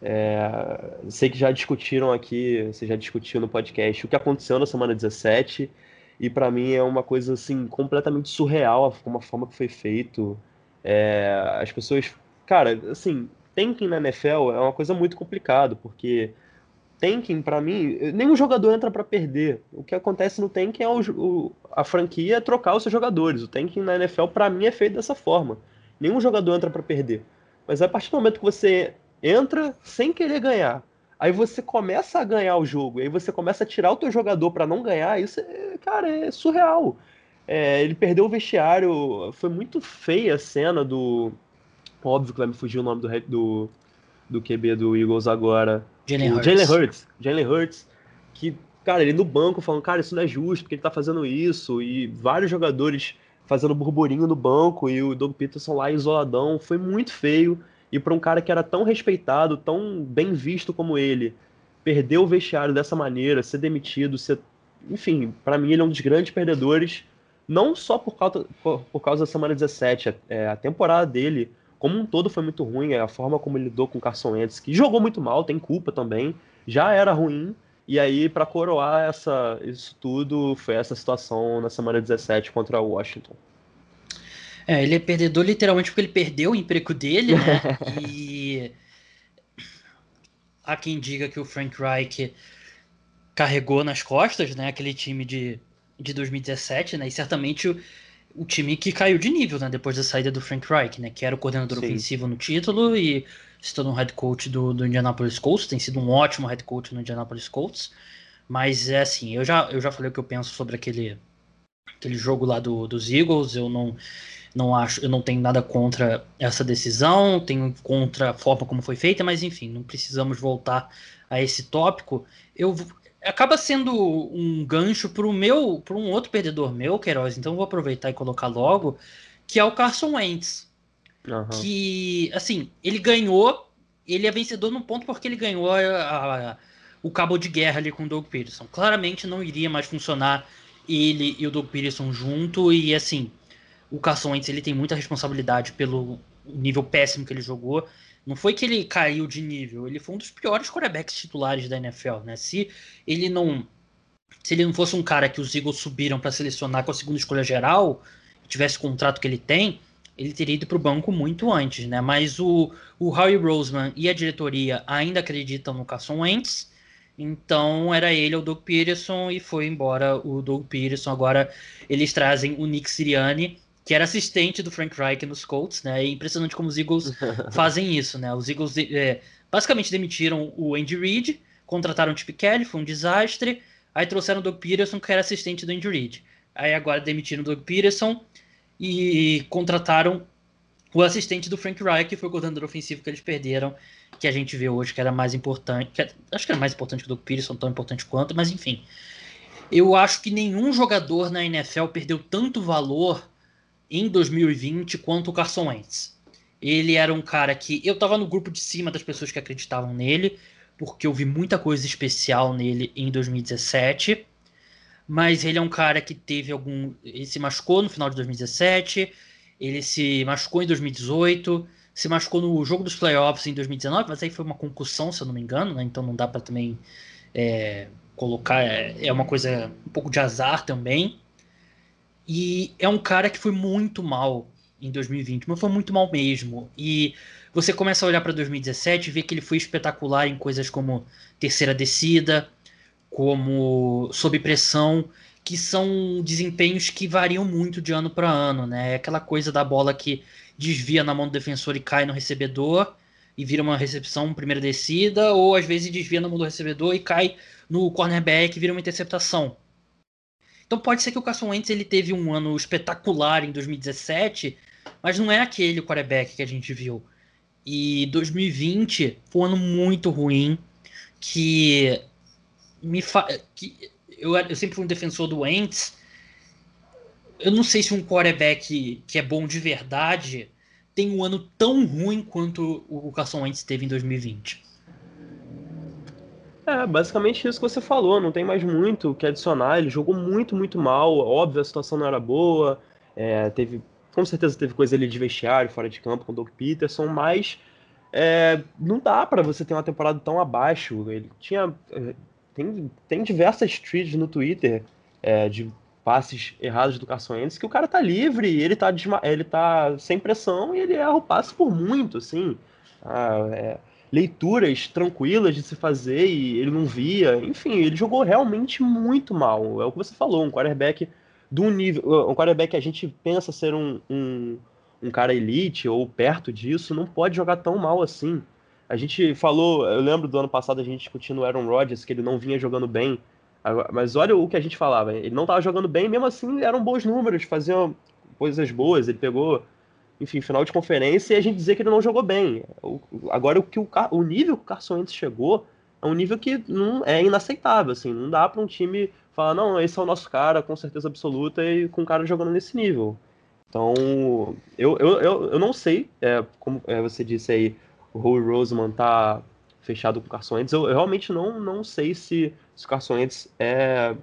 É, sei que já discutiram aqui, você já discutiu no podcast o que aconteceu na semana 17, e para mim é uma coisa assim completamente surreal a forma que foi feito. É, as pessoas, cara, assim, tanking na NFL é uma coisa muito complicada, porque tanking para mim, nenhum jogador entra para perder. O que acontece no tanking é o, o, a franquia trocar os seus jogadores. O tanking na NFL para mim é feito dessa forma. Nenhum jogador entra para perder. Mas a partir do momento que você entra sem querer ganhar, aí você começa a ganhar o jogo, aí você começa a tirar o teu jogador para não ganhar, isso é, cara, é surreal. É, ele perdeu o vestiário, foi muito feia a cena do. Óbvio que vai me fugir o nome do, do, do QB do Eagles agora. Jalen Hurts. Jalen Hurts. Jalen Hurts, que, cara, ele no banco falando, cara, isso não é justo, porque ele tá fazendo isso, e vários jogadores fazendo burburinho no banco, e o Doug Peterson lá isoladão, foi muito feio. E para um cara que era tão respeitado, tão bem visto como ele, perder o vestiário dessa maneira, ser demitido, ser. Enfim, para mim ele é um dos grandes perdedores, não só por causa, por, causa da semana 17. É, a temporada dele, como um todo, foi muito ruim. A forma como ele lidou com o Carson Wentz, que jogou muito mal, tem culpa também, já era ruim. E aí, para coroar essa, isso tudo, foi essa situação na semana 17 contra o Washington. É, ele é perdedor literalmente porque ele perdeu o emprego dele, né? <laughs> e há quem diga que o Frank Reich carregou nas costas, né? Aquele time de, de 2017, né? E certamente o, o time que caiu de nível, né? Depois da saída do Frank Reich, né? Que era o coordenador Sim. ofensivo no título e se tornou head coach do, do Indianapolis Colts. Tem sido um ótimo head coach no Indianapolis Colts. Mas é assim, eu já, eu já falei o que eu penso sobre aquele, aquele jogo lá do, dos Eagles. Eu não, não acho, eu não tenho nada contra essa decisão, tenho contra a forma como foi feita, mas enfim, não precisamos voltar a esse tópico. Eu acaba sendo um gancho para o meu, para um outro perdedor meu, Queiroz. Então vou aproveitar e colocar logo, que é o Carson Wentz, uhum. que assim ele ganhou, ele é vencedor num ponto porque ele ganhou a, a, o cabo de guerra ali com o Doug Peterson. Claramente não iria mais funcionar ele e o Doug Peterson junto e assim o Carson Wentz ele tem muita responsabilidade pelo nível péssimo que ele jogou. Não foi que ele caiu de nível, ele foi um dos piores quarterbacks titulares da NFL, né? Se ele não se ele não fosse um cara que os Eagles subiram para selecionar com a segunda escolha geral, tivesse o contrato que ele tem, ele teria ido para o banco muito antes, né? Mas o, o Howie Roseman e a diretoria ainda acreditam no Carson Wentz, então era ele o Doug Peterson e foi embora o Doug Peterson. Agora eles trazem o Nick Sirianni, que era assistente do Frank Reich nos Colts, né? É impressionante como os Eagles <laughs> fazem isso, né? Os Eagles é, basicamente demitiram o Andy Reid, contrataram o Chip Kelly, foi um desastre. Aí trouxeram o Doug Peterson, que era assistente do Andy Reid. Aí agora demitiram o Doug Peterson e contrataram o assistente do Frank Reich, que foi o coordenador ofensivo que eles perderam, que a gente vê hoje que era mais importante, que, acho que era mais importante que o Doug Peterson, tão importante quanto, mas enfim. Eu acho que nenhum jogador na NFL perdeu tanto valor em 2020 quanto o Carson Wentz. Ele era um cara que eu tava no grupo de cima das pessoas que acreditavam nele, porque eu vi muita coisa especial nele em 2017. Mas ele é um cara que teve algum. Ele se machucou no final de 2017, ele se machucou em 2018, se machucou no jogo dos playoffs em 2019, mas aí foi uma concussão, se eu não me engano, né? Então não dá para também é, colocar. É, é uma coisa um pouco de azar também. E é um cara que foi muito mal em 2020, mas foi muito mal mesmo. E você começa a olhar para 2017 e ver que ele foi espetacular em coisas como terceira descida, como sob pressão, que são desempenhos que variam muito de ano para ano, né? É aquela coisa da bola que desvia na mão do defensor e cai no recebedor e vira uma recepção primeira descida, ou às vezes desvia na mão do recebedor e cai no cornerback e vira uma interceptação. Então pode ser que o Carson Wentz ele teve um ano espetacular em 2017, mas não é aquele quarterback que a gente viu. E 2020 foi um ano muito ruim que me fa... que eu, eu sempre fui um defensor do Wentz eu não sei se um quarterback que é bom de verdade tem um ano tão ruim quanto o Carson Wentz teve em 2020. É, basicamente isso que você falou, não tem mais muito o que adicionar. Ele jogou muito, muito mal. Óbvio, a situação não era boa. É, teve, com certeza teve coisa ali de vestiário, fora de campo com o Doug Peterson, mas é, não dá para você ter uma temporada tão abaixo. Ele tinha. É, tem, tem diversas tweets no Twitter é, de passes errados do Carson Wentz que o cara tá livre, ele tá, ele tá sem pressão e ele erra o passe por muito, assim. Ah, é, leituras tranquilas de se fazer e ele não via. Enfim, ele jogou realmente muito mal. É o que você falou, um quarterback do nível. Um quarterback que a gente pensa ser um, um, um cara elite ou perto disso, não pode jogar tão mal assim. A gente falou, eu lembro do ano passado a gente discutindo o Aaron Rodgers, que ele não vinha jogando bem. Mas olha o que a gente falava, ele não estava jogando bem, mesmo assim eram bons números, faziam coisas boas, ele pegou enfim, final de conferência e a gente dizer que ele não jogou bem. O, agora, o, que o, o nível que o Carson Wentz chegou é um nível que não é inaceitável, assim, não dá para um time falar, não, esse é o nosso cara, com certeza absoluta, e com o cara jogando nesse nível. Então, eu, eu, eu, eu não sei, é, como é, você disse aí, o Howie Roseman tá fechado com o Carson Wentz, eu, eu realmente não, não sei se, se o Carson Wentz é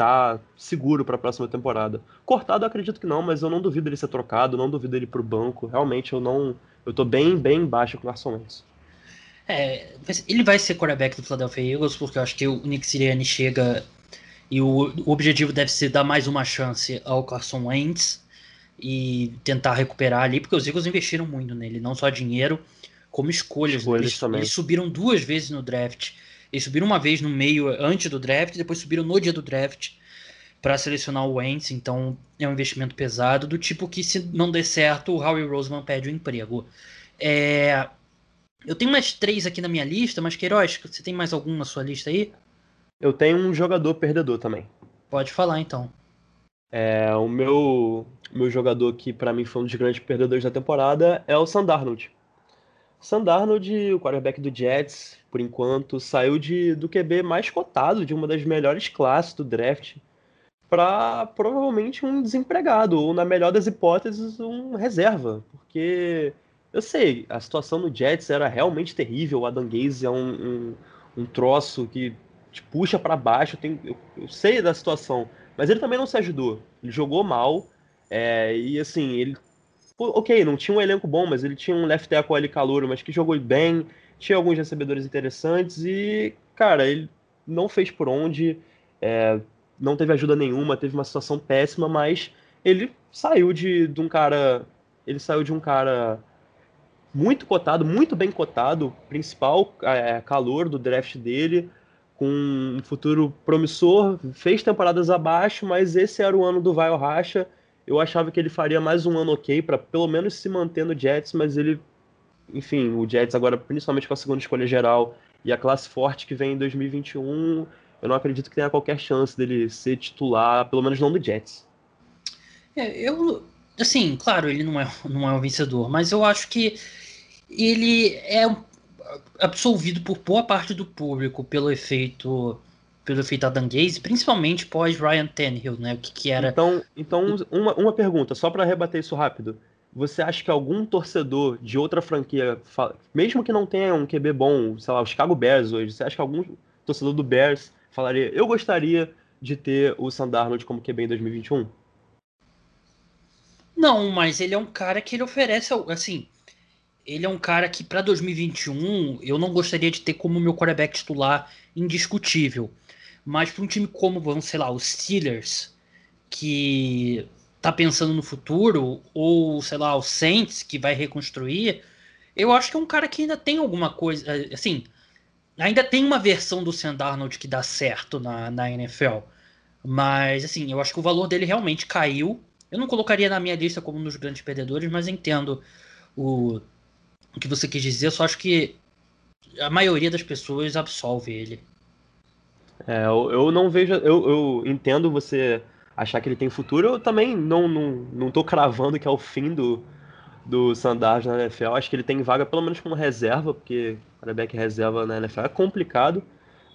tá seguro para a próxima temporada. Cortado, eu acredito que não, mas eu não duvido ele ser trocado, não duvido ele pro banco. Realmente, eu não. Eu tô bem, bem baixo com o Carson Wentz. É, ele vai ser quarterback do Philadelphia Eagles, porque eu acho que o Nick Sirianni chega e o, o objetivo deve ser dar mais uma chance ao Carson Wentz e tentar recuperar ali, porque os Eagles investiram muito nele, não só dinheiro, como escolhas. escolhas eles, também. eles subiram duas vezes no draft. Eles subiram uma vez no meio antes do draft, depois subiram no dia do draft para selecionar o Wentz, então é um investimento pesado, do tipo que se não der certo, o Howie Roseman perde o emprego. É... Eu tenho mais três aqui na minha lista, mas Queiroz, você tem mais algum na sua lista aí? Eu tenho um jogador perdedor também. Pode falar então. É, o meu, meu jogador que para mim foi um dos grandes perdedores da temporada é o Sandarnold. Sandarnold, o quarterback do Jets, por enquanto, saiu de, do QB mais cotado, de uma das melhores classes do draft, para provavelmente um desempregado, ou na melhor das hipóteses, um reserva. Porque eu sei, a situação no Jets era realmente terrível. O Adam Gaze é um, um, um troço que te puxa para baixo. Tenho, eu, eu, sei da situação, mas ele também não se ajudou. Ele jogou mal. É, e assim, ele ok, não tinha um elenco bom, mas ele tinha um left tackle ali calouro, mas que jogou bem, tinha alguns recebedores interessantes e, cara, ele não fez por onde, é, não teve ajuda nenhuma, teve uma situação péssima, mas ele saiu de, de um cara, ele saiu de um cara muito cotado, muito bem cotado, principal é, calor do draft dele, com um futuro promissor, fez temporadas abaixo, mas esse era o ano do Vaio Racha, eu achava que ele faria mais um ano ok para pelo menos se manter no Jets, mas ele, enfim, o Jets agora, principalmente com a segunda escolha geral e a classe forte que vem em 2021, eu não acredito que tenha qualquer chance dele ser titular, pelo menos não do Jets. É, eu, assim, claro, ele não é, não é um vencedor, mas eu acho que ele é absolvido por boa parte do público pelo efeito pelo efeito Adam Gaze, principalmente pós Ryan Tannehill, né? O que, que era. Então, então uma, uma pergunta, só para rebater isso rápido. Você acha que algum torcedor de outra franquia, mesmo que não tenha um QB bom, sei lá, o Chicago Bears hoje, você acha que algum torcedor do Bears falaria: eu gostaria de ter o Sandarnold como QB em 2021? Não, mas ele é um cara que ele oferece, assim, ele é um cara que para 2021 eu não gostaria de ter como meu quarterback titular indiscutível. Mas para um time como, vamos, sei lá, os Steelers, que tá pensando no futuro, ou, sei lá, o Saints, que vai reconstruir, eu acho que é um cara que ainda tem alguma coisa. Assim, ainda tem uma versão do Sam Darnold que dá certo na, na NFL. Mas, assim, eu acho que o valor dele realmente caiu. Eu não colocaria na minha lista como um dos grandes perdedores, mas entendo o, o que você quis dizer. Eu só acho que a maioria das pessoas absolve ele. É, eu, eu não vejo. Eu, eu entendo você achar que ele tem futuro. Eu também não, não, não tô cravando que é o fim do, do Sanders na NFL. Acho que ele tem vaga pelo menos como reserva, porque quarterback reserva na NFL é complicado.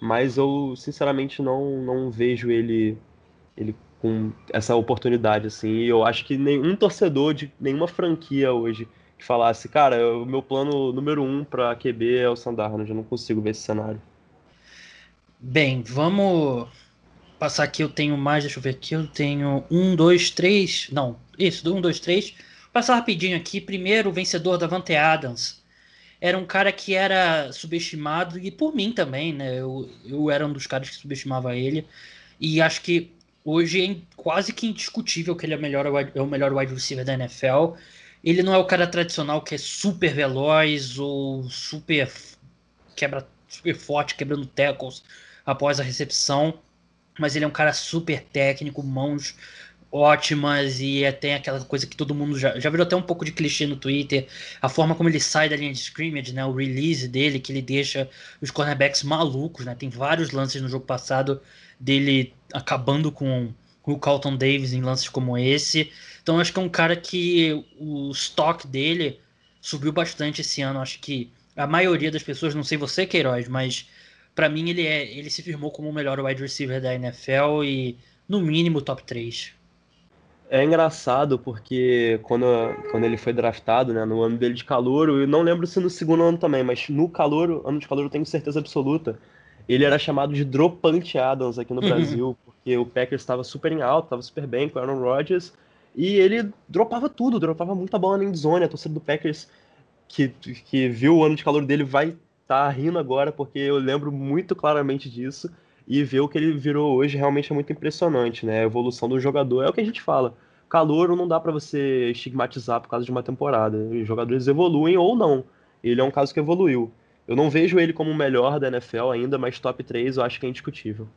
Mas eu, sinceramente, não, não vejo ele, ele com essa oportunidade, assim. E eu acho que nenhum torcedor de nenhuma franquia hoje que falasse, cara, o meu plano número um para QB é o Sandarnold, eu não consigo ver esse cenário. Bem, vamos passar aqui. Eu tenho mais, deixa eu ver aqui. Eu tenho um, dois, três. Não, isso, um, dois, três. Passar rapidinho aqui. Primeiro, o vencedor da Vante Adams. Era um cara que era subestimado, e por mim também, né? Eu, eu era um dos caras que subestimava ele. E acho que hoje é quase que indiscutível que ele é o melhor, é o melhor wide receiver da NFL. Ele não é o cara tradicional que é super veloz ou super quebra super forte, quebrando tackles após a recepção. Mas ele é um cara super técnico, mãos ótimas e é, tem aquela coisa que todo mundo já, já virou até um pouco de clichê no Twitter, a forma como ele sai da linha de scrimmage, né, o release dele, que ele deixa os cornerbacks malucos, né, tem vários lances no jogo passado dele acabando com, com o Carlton Davis em lances como esse, então acho que é um cara que o estoque dele subiu bastante esse ano, acho que a maioria das pessoas, não sei você Queiroz, mas para mim ele é ele se firmou como o melhor wide receiver da NFL e no mínimo top 3. É engraçado porque quando, quando ele foi draftado, né, no ano dele de calor, eu não lembro se no segundo ano também, mas no calor, ano de calor eu tenho certeza absoluta, ele era chamado de Dropante Adams aqui no uhum. Brasil, porque o Packers estava super em alta, estava super bem com o Aaron Rodgers, e ele dropava tudo, dropava muita bola na endzone, a torcida do Packers que, que viu o ano de calor dele vai estar tá rindo agora, porque eu lembro muito claramente disso, e ver o que ele virou hoje realmente é muito impressionante, né? A evolução do jogador é o que a gente fala. Calor não dá para você estigmatizar por causa de uma temporada. Os jogadores evoluem ou não. Ele é um caso que evoluiu. Eu não vejo ele como o melhor da NFL ainda, mas top 3 eu acho que é indiscutível.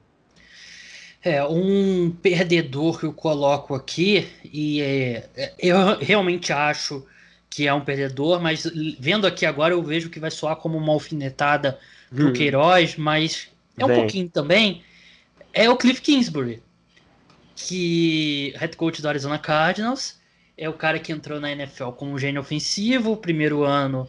É, um perdedor que eu coloco aqui, e é, é eu realmente acho que é um perdedor, mas vendo aqui agora eu vejo que vai soar como uma alfinetada pro hum. Queiroz, mas é um Vem. pouquinho também, é o Cliff Kingsbury, que head coach do Arizona Cardinals, é o cara que entrou na NFL como um gênio ofensivo, primeiro ano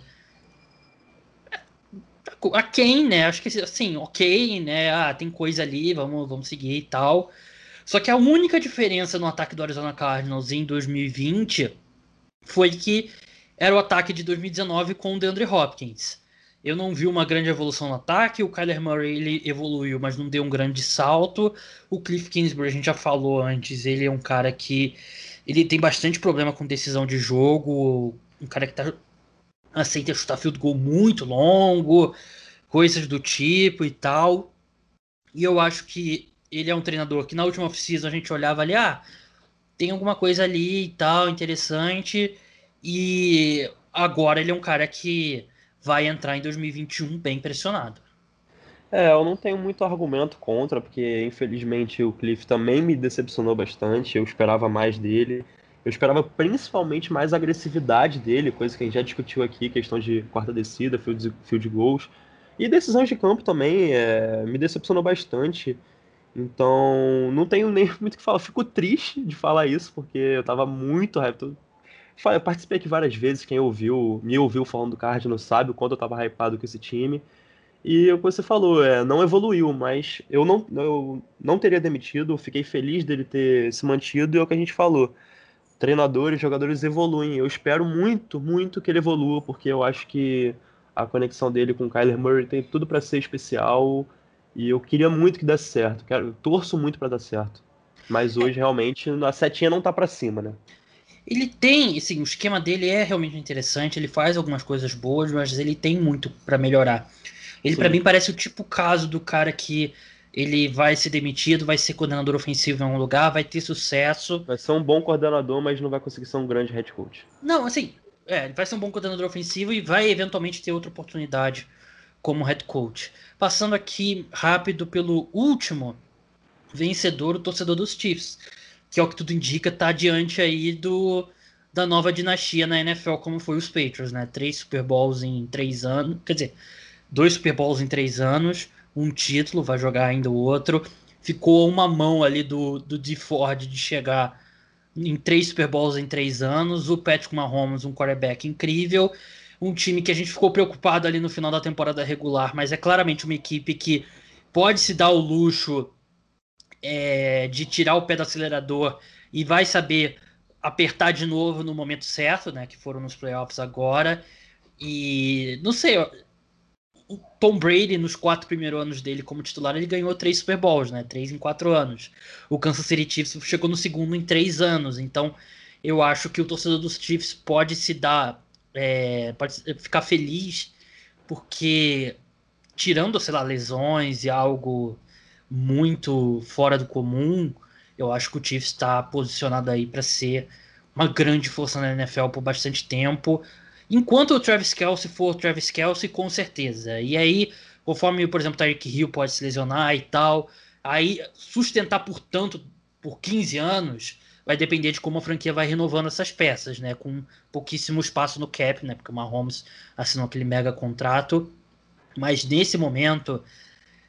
a quem, né? Acho que assim, ok, né? Ah, tem coisa ali, vamos, vamos seguir e tal. Só que a única diferença no ataque do Arizona Cardinals em 2020 foi que era o ataque de 2019 com o DeAndre Hopkins. Eu não vi uma grande evolução no ataque. O Kyler Murray ele evoluiu, mas não deu um grande salto. O Cliff Kingsbury, a gente já falou antes, ele é um cara que ele tem bastante problema com decisão de jogo. Um cara que tá, aceita chutar field goal muito longo, coisas do tipo e tal. E eu acho que ele é um treinador que na última oficina a gente olhava ali, ah, tem alguma coisa ali e tal, interessante. E agora ele é um cara que vai entrar em 2021 bem pressionado. É, eu não tenho muito argumento contra, porque infelizmente o Cliff também me decepcionou bastante. Eu esperava mais dele. Eu esperava principalmente mais agressividade dele, coisa que a gente já discutiu aqui, questão de quarta descida, field, field goals. E decisões de campo também é, me decepcionou bastante. Então, não tenho nem <laughs> muito o que falar. Fico triste de falar isso, porque eu tava muito hypado. Eu participei aqui várias vezes, quem ouviu, me ouviu falando do Cardinals sabe o quanto eu tava hypado com esse time. E o que você falou, é, não evoluiu, mas eu não, eu não teria demitido, fiquei feliz dele ter se mantido, e é o que a gente falou. Treinadores, jogadores evoluem. Eu espero muito, muito que ele evolua, porque eu acho que a conexão dele com o Kyler Murray tem tudo para ser especial. E eu queria muito que desse certo. Quero, torço muito para dar certo. Mas hoje, realmente, a setinha não tá para cima, né? Ele tem, assim, o esquema dele é realmente interessante, ele faz algumas coisas boas, mas ele tem muito para melhorar. Ele para mim parece o tipo caso do cara que ele vai ser demitido, vai ser coordenador ofensivo em um lugar, vai ter sucesso. Vai ser um bom coordenador, mas não vai conseguir ser um grande head coach. Não, assim, é, ele vai ser um bom coordenador ofensivo e vai eventualmente ter outra oportunidade como head coach. Passando aqui rápido pelo último vencedor, o torcedor dos Chiefs, que é o que tudo indica, tá diante aí do da nova dinastia na NFL, como foi os Patriots, né? Três Super Bowls em três anos, quer dizer, dois Super Bowls em três anos, um título, vai jogar ainda o outro. Ficou uma mão ali do, do D. Ford de chegar em três Super Bowls em três anos. O Patrick Mahomes, um quarterback incrível. Um time que a gente ficou preocupado ali no final da temporada regular, mas é claramente uma equipe que pode se dar o luxo é, de tirar o pé do acelerador e vai saber apertar de novo no momento certo, né? Que foram nos playoffs agora. E não sei, Tom Brady, nos quatro primeiros anos dele como titular, ele ganhou três Super Bowls, né? Três em quatro anos. O Kansas City Chiefs chegou no segundo em três anos. Então, eu acho que o torcedor dos Chiefs pode se dar. É, pode ficar feliz, porque tirando, sei lá, lesões e algo muito fora do comum, eu acho que o Chiefs está posicionado aí para ser uma grande força na NFL por bastante tempo. Enquanto o Travis Kelsey for o Travis Kelsey, com certeza. E aí, conforme, por exemplo, o Tyreek Hill pode se lesionar e tal, aí sustentar por tanto, por 15 anos, vai depender de como a franquia vai renovando essas peças, né? Com pouquíssimo espaço no cap, né? Porque o Mahomes assinou aquele mega contrato. Mas nesse momento,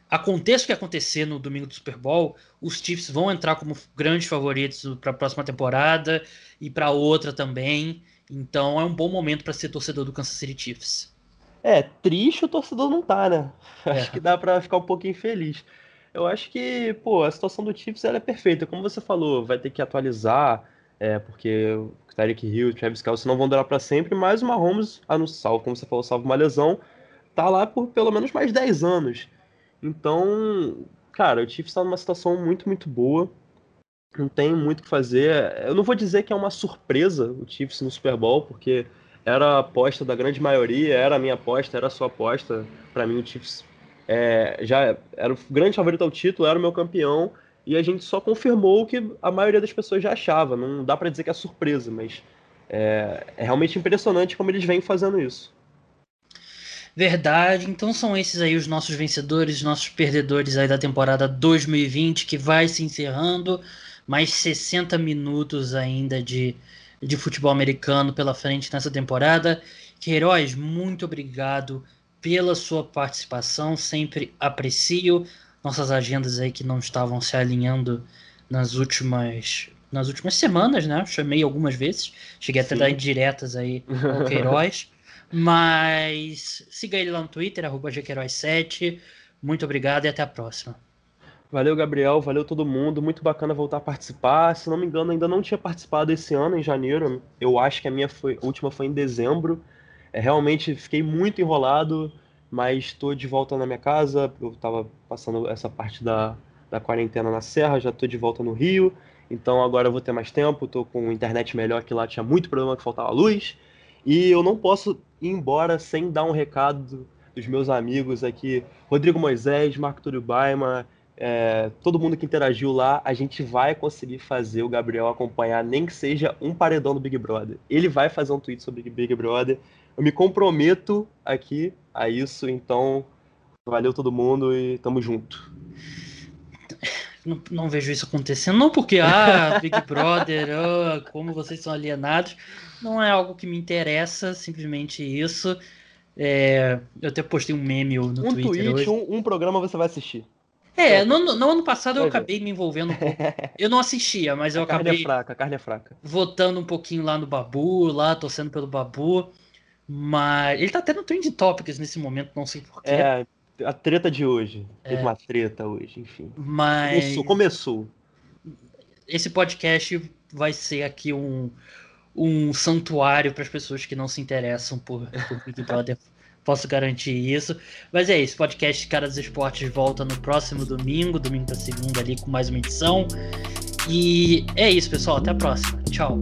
aconteça o que acontecer no domingo do Super Bowl, os Chiefs vão entrar como grandes favoritos para a próxima temporada e para outra também. Então é um bom momento para ser torcedor do Kansas City Chiefs. É, triste o torcedor não tá, né? <laughs> É. Acho que dá para ficar um pouquinho feliz. Eu acho que, pô, a situação do Chiefs ela é perfeita. Como você falou, vai ter que atualizar, é, porque o Tyreek Hill e o Travis Kelce não vão durar para sempre, mas o Mahomes, a no salvo, como você falou, salvo uma lesão, tá lá por pelo menos mais 10 anos. Então, cara, o Chiefs está numa situação muito, muito boa. Não tem muito o que fazer. Eu não vou dizer que é uma surpresa o Chiefs no Super Bowl, porque era a aposta da grande maioria, era a minha aposta, era a sua aposta. Para mim, o Chiefs é, já era o grande favorito ao título, era o meu campeão, e a gente só confirmou o que a maioria das pessoas já achava. Não dá para dizer que é surpresa, mas é, é realmente impressionante como eles vêm fazendo isso. Verdade. Então são esses aí os nossos vencedores, nossos perdedores aí da temporada 2020 que vai se encerrando. Mais 60 minutos ainda de, de futebol americano pela frente nessa temporada. Queiroz, muito obrigado pela sua participação. Sempre aprecio nossas agendas aí que não estavam se alinhando nas últimas nas últimas semanas, né? Chamei algumas vezes, cheguei até a dar indiretas aí <laughs> ao Queiroz. Mas siga ele lá no Twitter, arroba 7 Muito obrigado e até a próxima. Valeu, Gabriel. Valeu todo mundo. Muito bacana voltar a participar. Se não me engano, ainda não tinha participado esse ano, em janeiro. Eu acho que a minha foi, a última foi em dezembro. É, realmente fiquei muito enrolado, mas estou de volta na minha casa. Eu estava passando essa parte da, da quarentena na Serra, já estou de volta no Rio. Então agora eu vou ter mais tempo. Estou com internet melhor que lá tinha muito problema que faltava luz. E eu não posso ir embora sem dar um recado dos meus amigos aqui, Rodrigo Moisés, Marco Túlio Baima, é, todo mundo que interagiu lá, a gente vai conseguir fazer o Gabriel acompanhar, nem que seja um paredão do Big Brother. Ele vai fazer um tweet sobre Big Brother. Eu me comprometo aqui a isso, então valeu todo mundo e tamo junto. Não, não, vejo isso acontecendo, não porque, ah, Big Brother, oh, <laughs> como vocês são alienados, não é algo que me interessa, simplesmente isso. É, eu até postei um meme no um Twitter. Tweet, hoje. Um, um programa você vai assistir. É, no, no, ano passado eu acabei me envolvendo um pouco. <laughs> Eu não assistia, mas eu a acabei. Carne é fraca, a carne é fraca. Votando um pouquinho lá no Babu, lá, torcendo pelo Babu. Mas ele tá até no Trend Topics nesse momento, não sei porquê. É, a treta de hoje. É. Teve uma treta hoje, enfim. Mas. Começou, começou. Esse podcast vai ser aqui um, um santuário para as pessoas que não se interessam por, por Big Brother. <laughs> Posso garantir isso. Mas é isso, podcast Cara dos Esportes volta no próximo domingo, domingo da segunda ali com mais uma edição. E é isso, pessoal. Até a próxima. Tchau.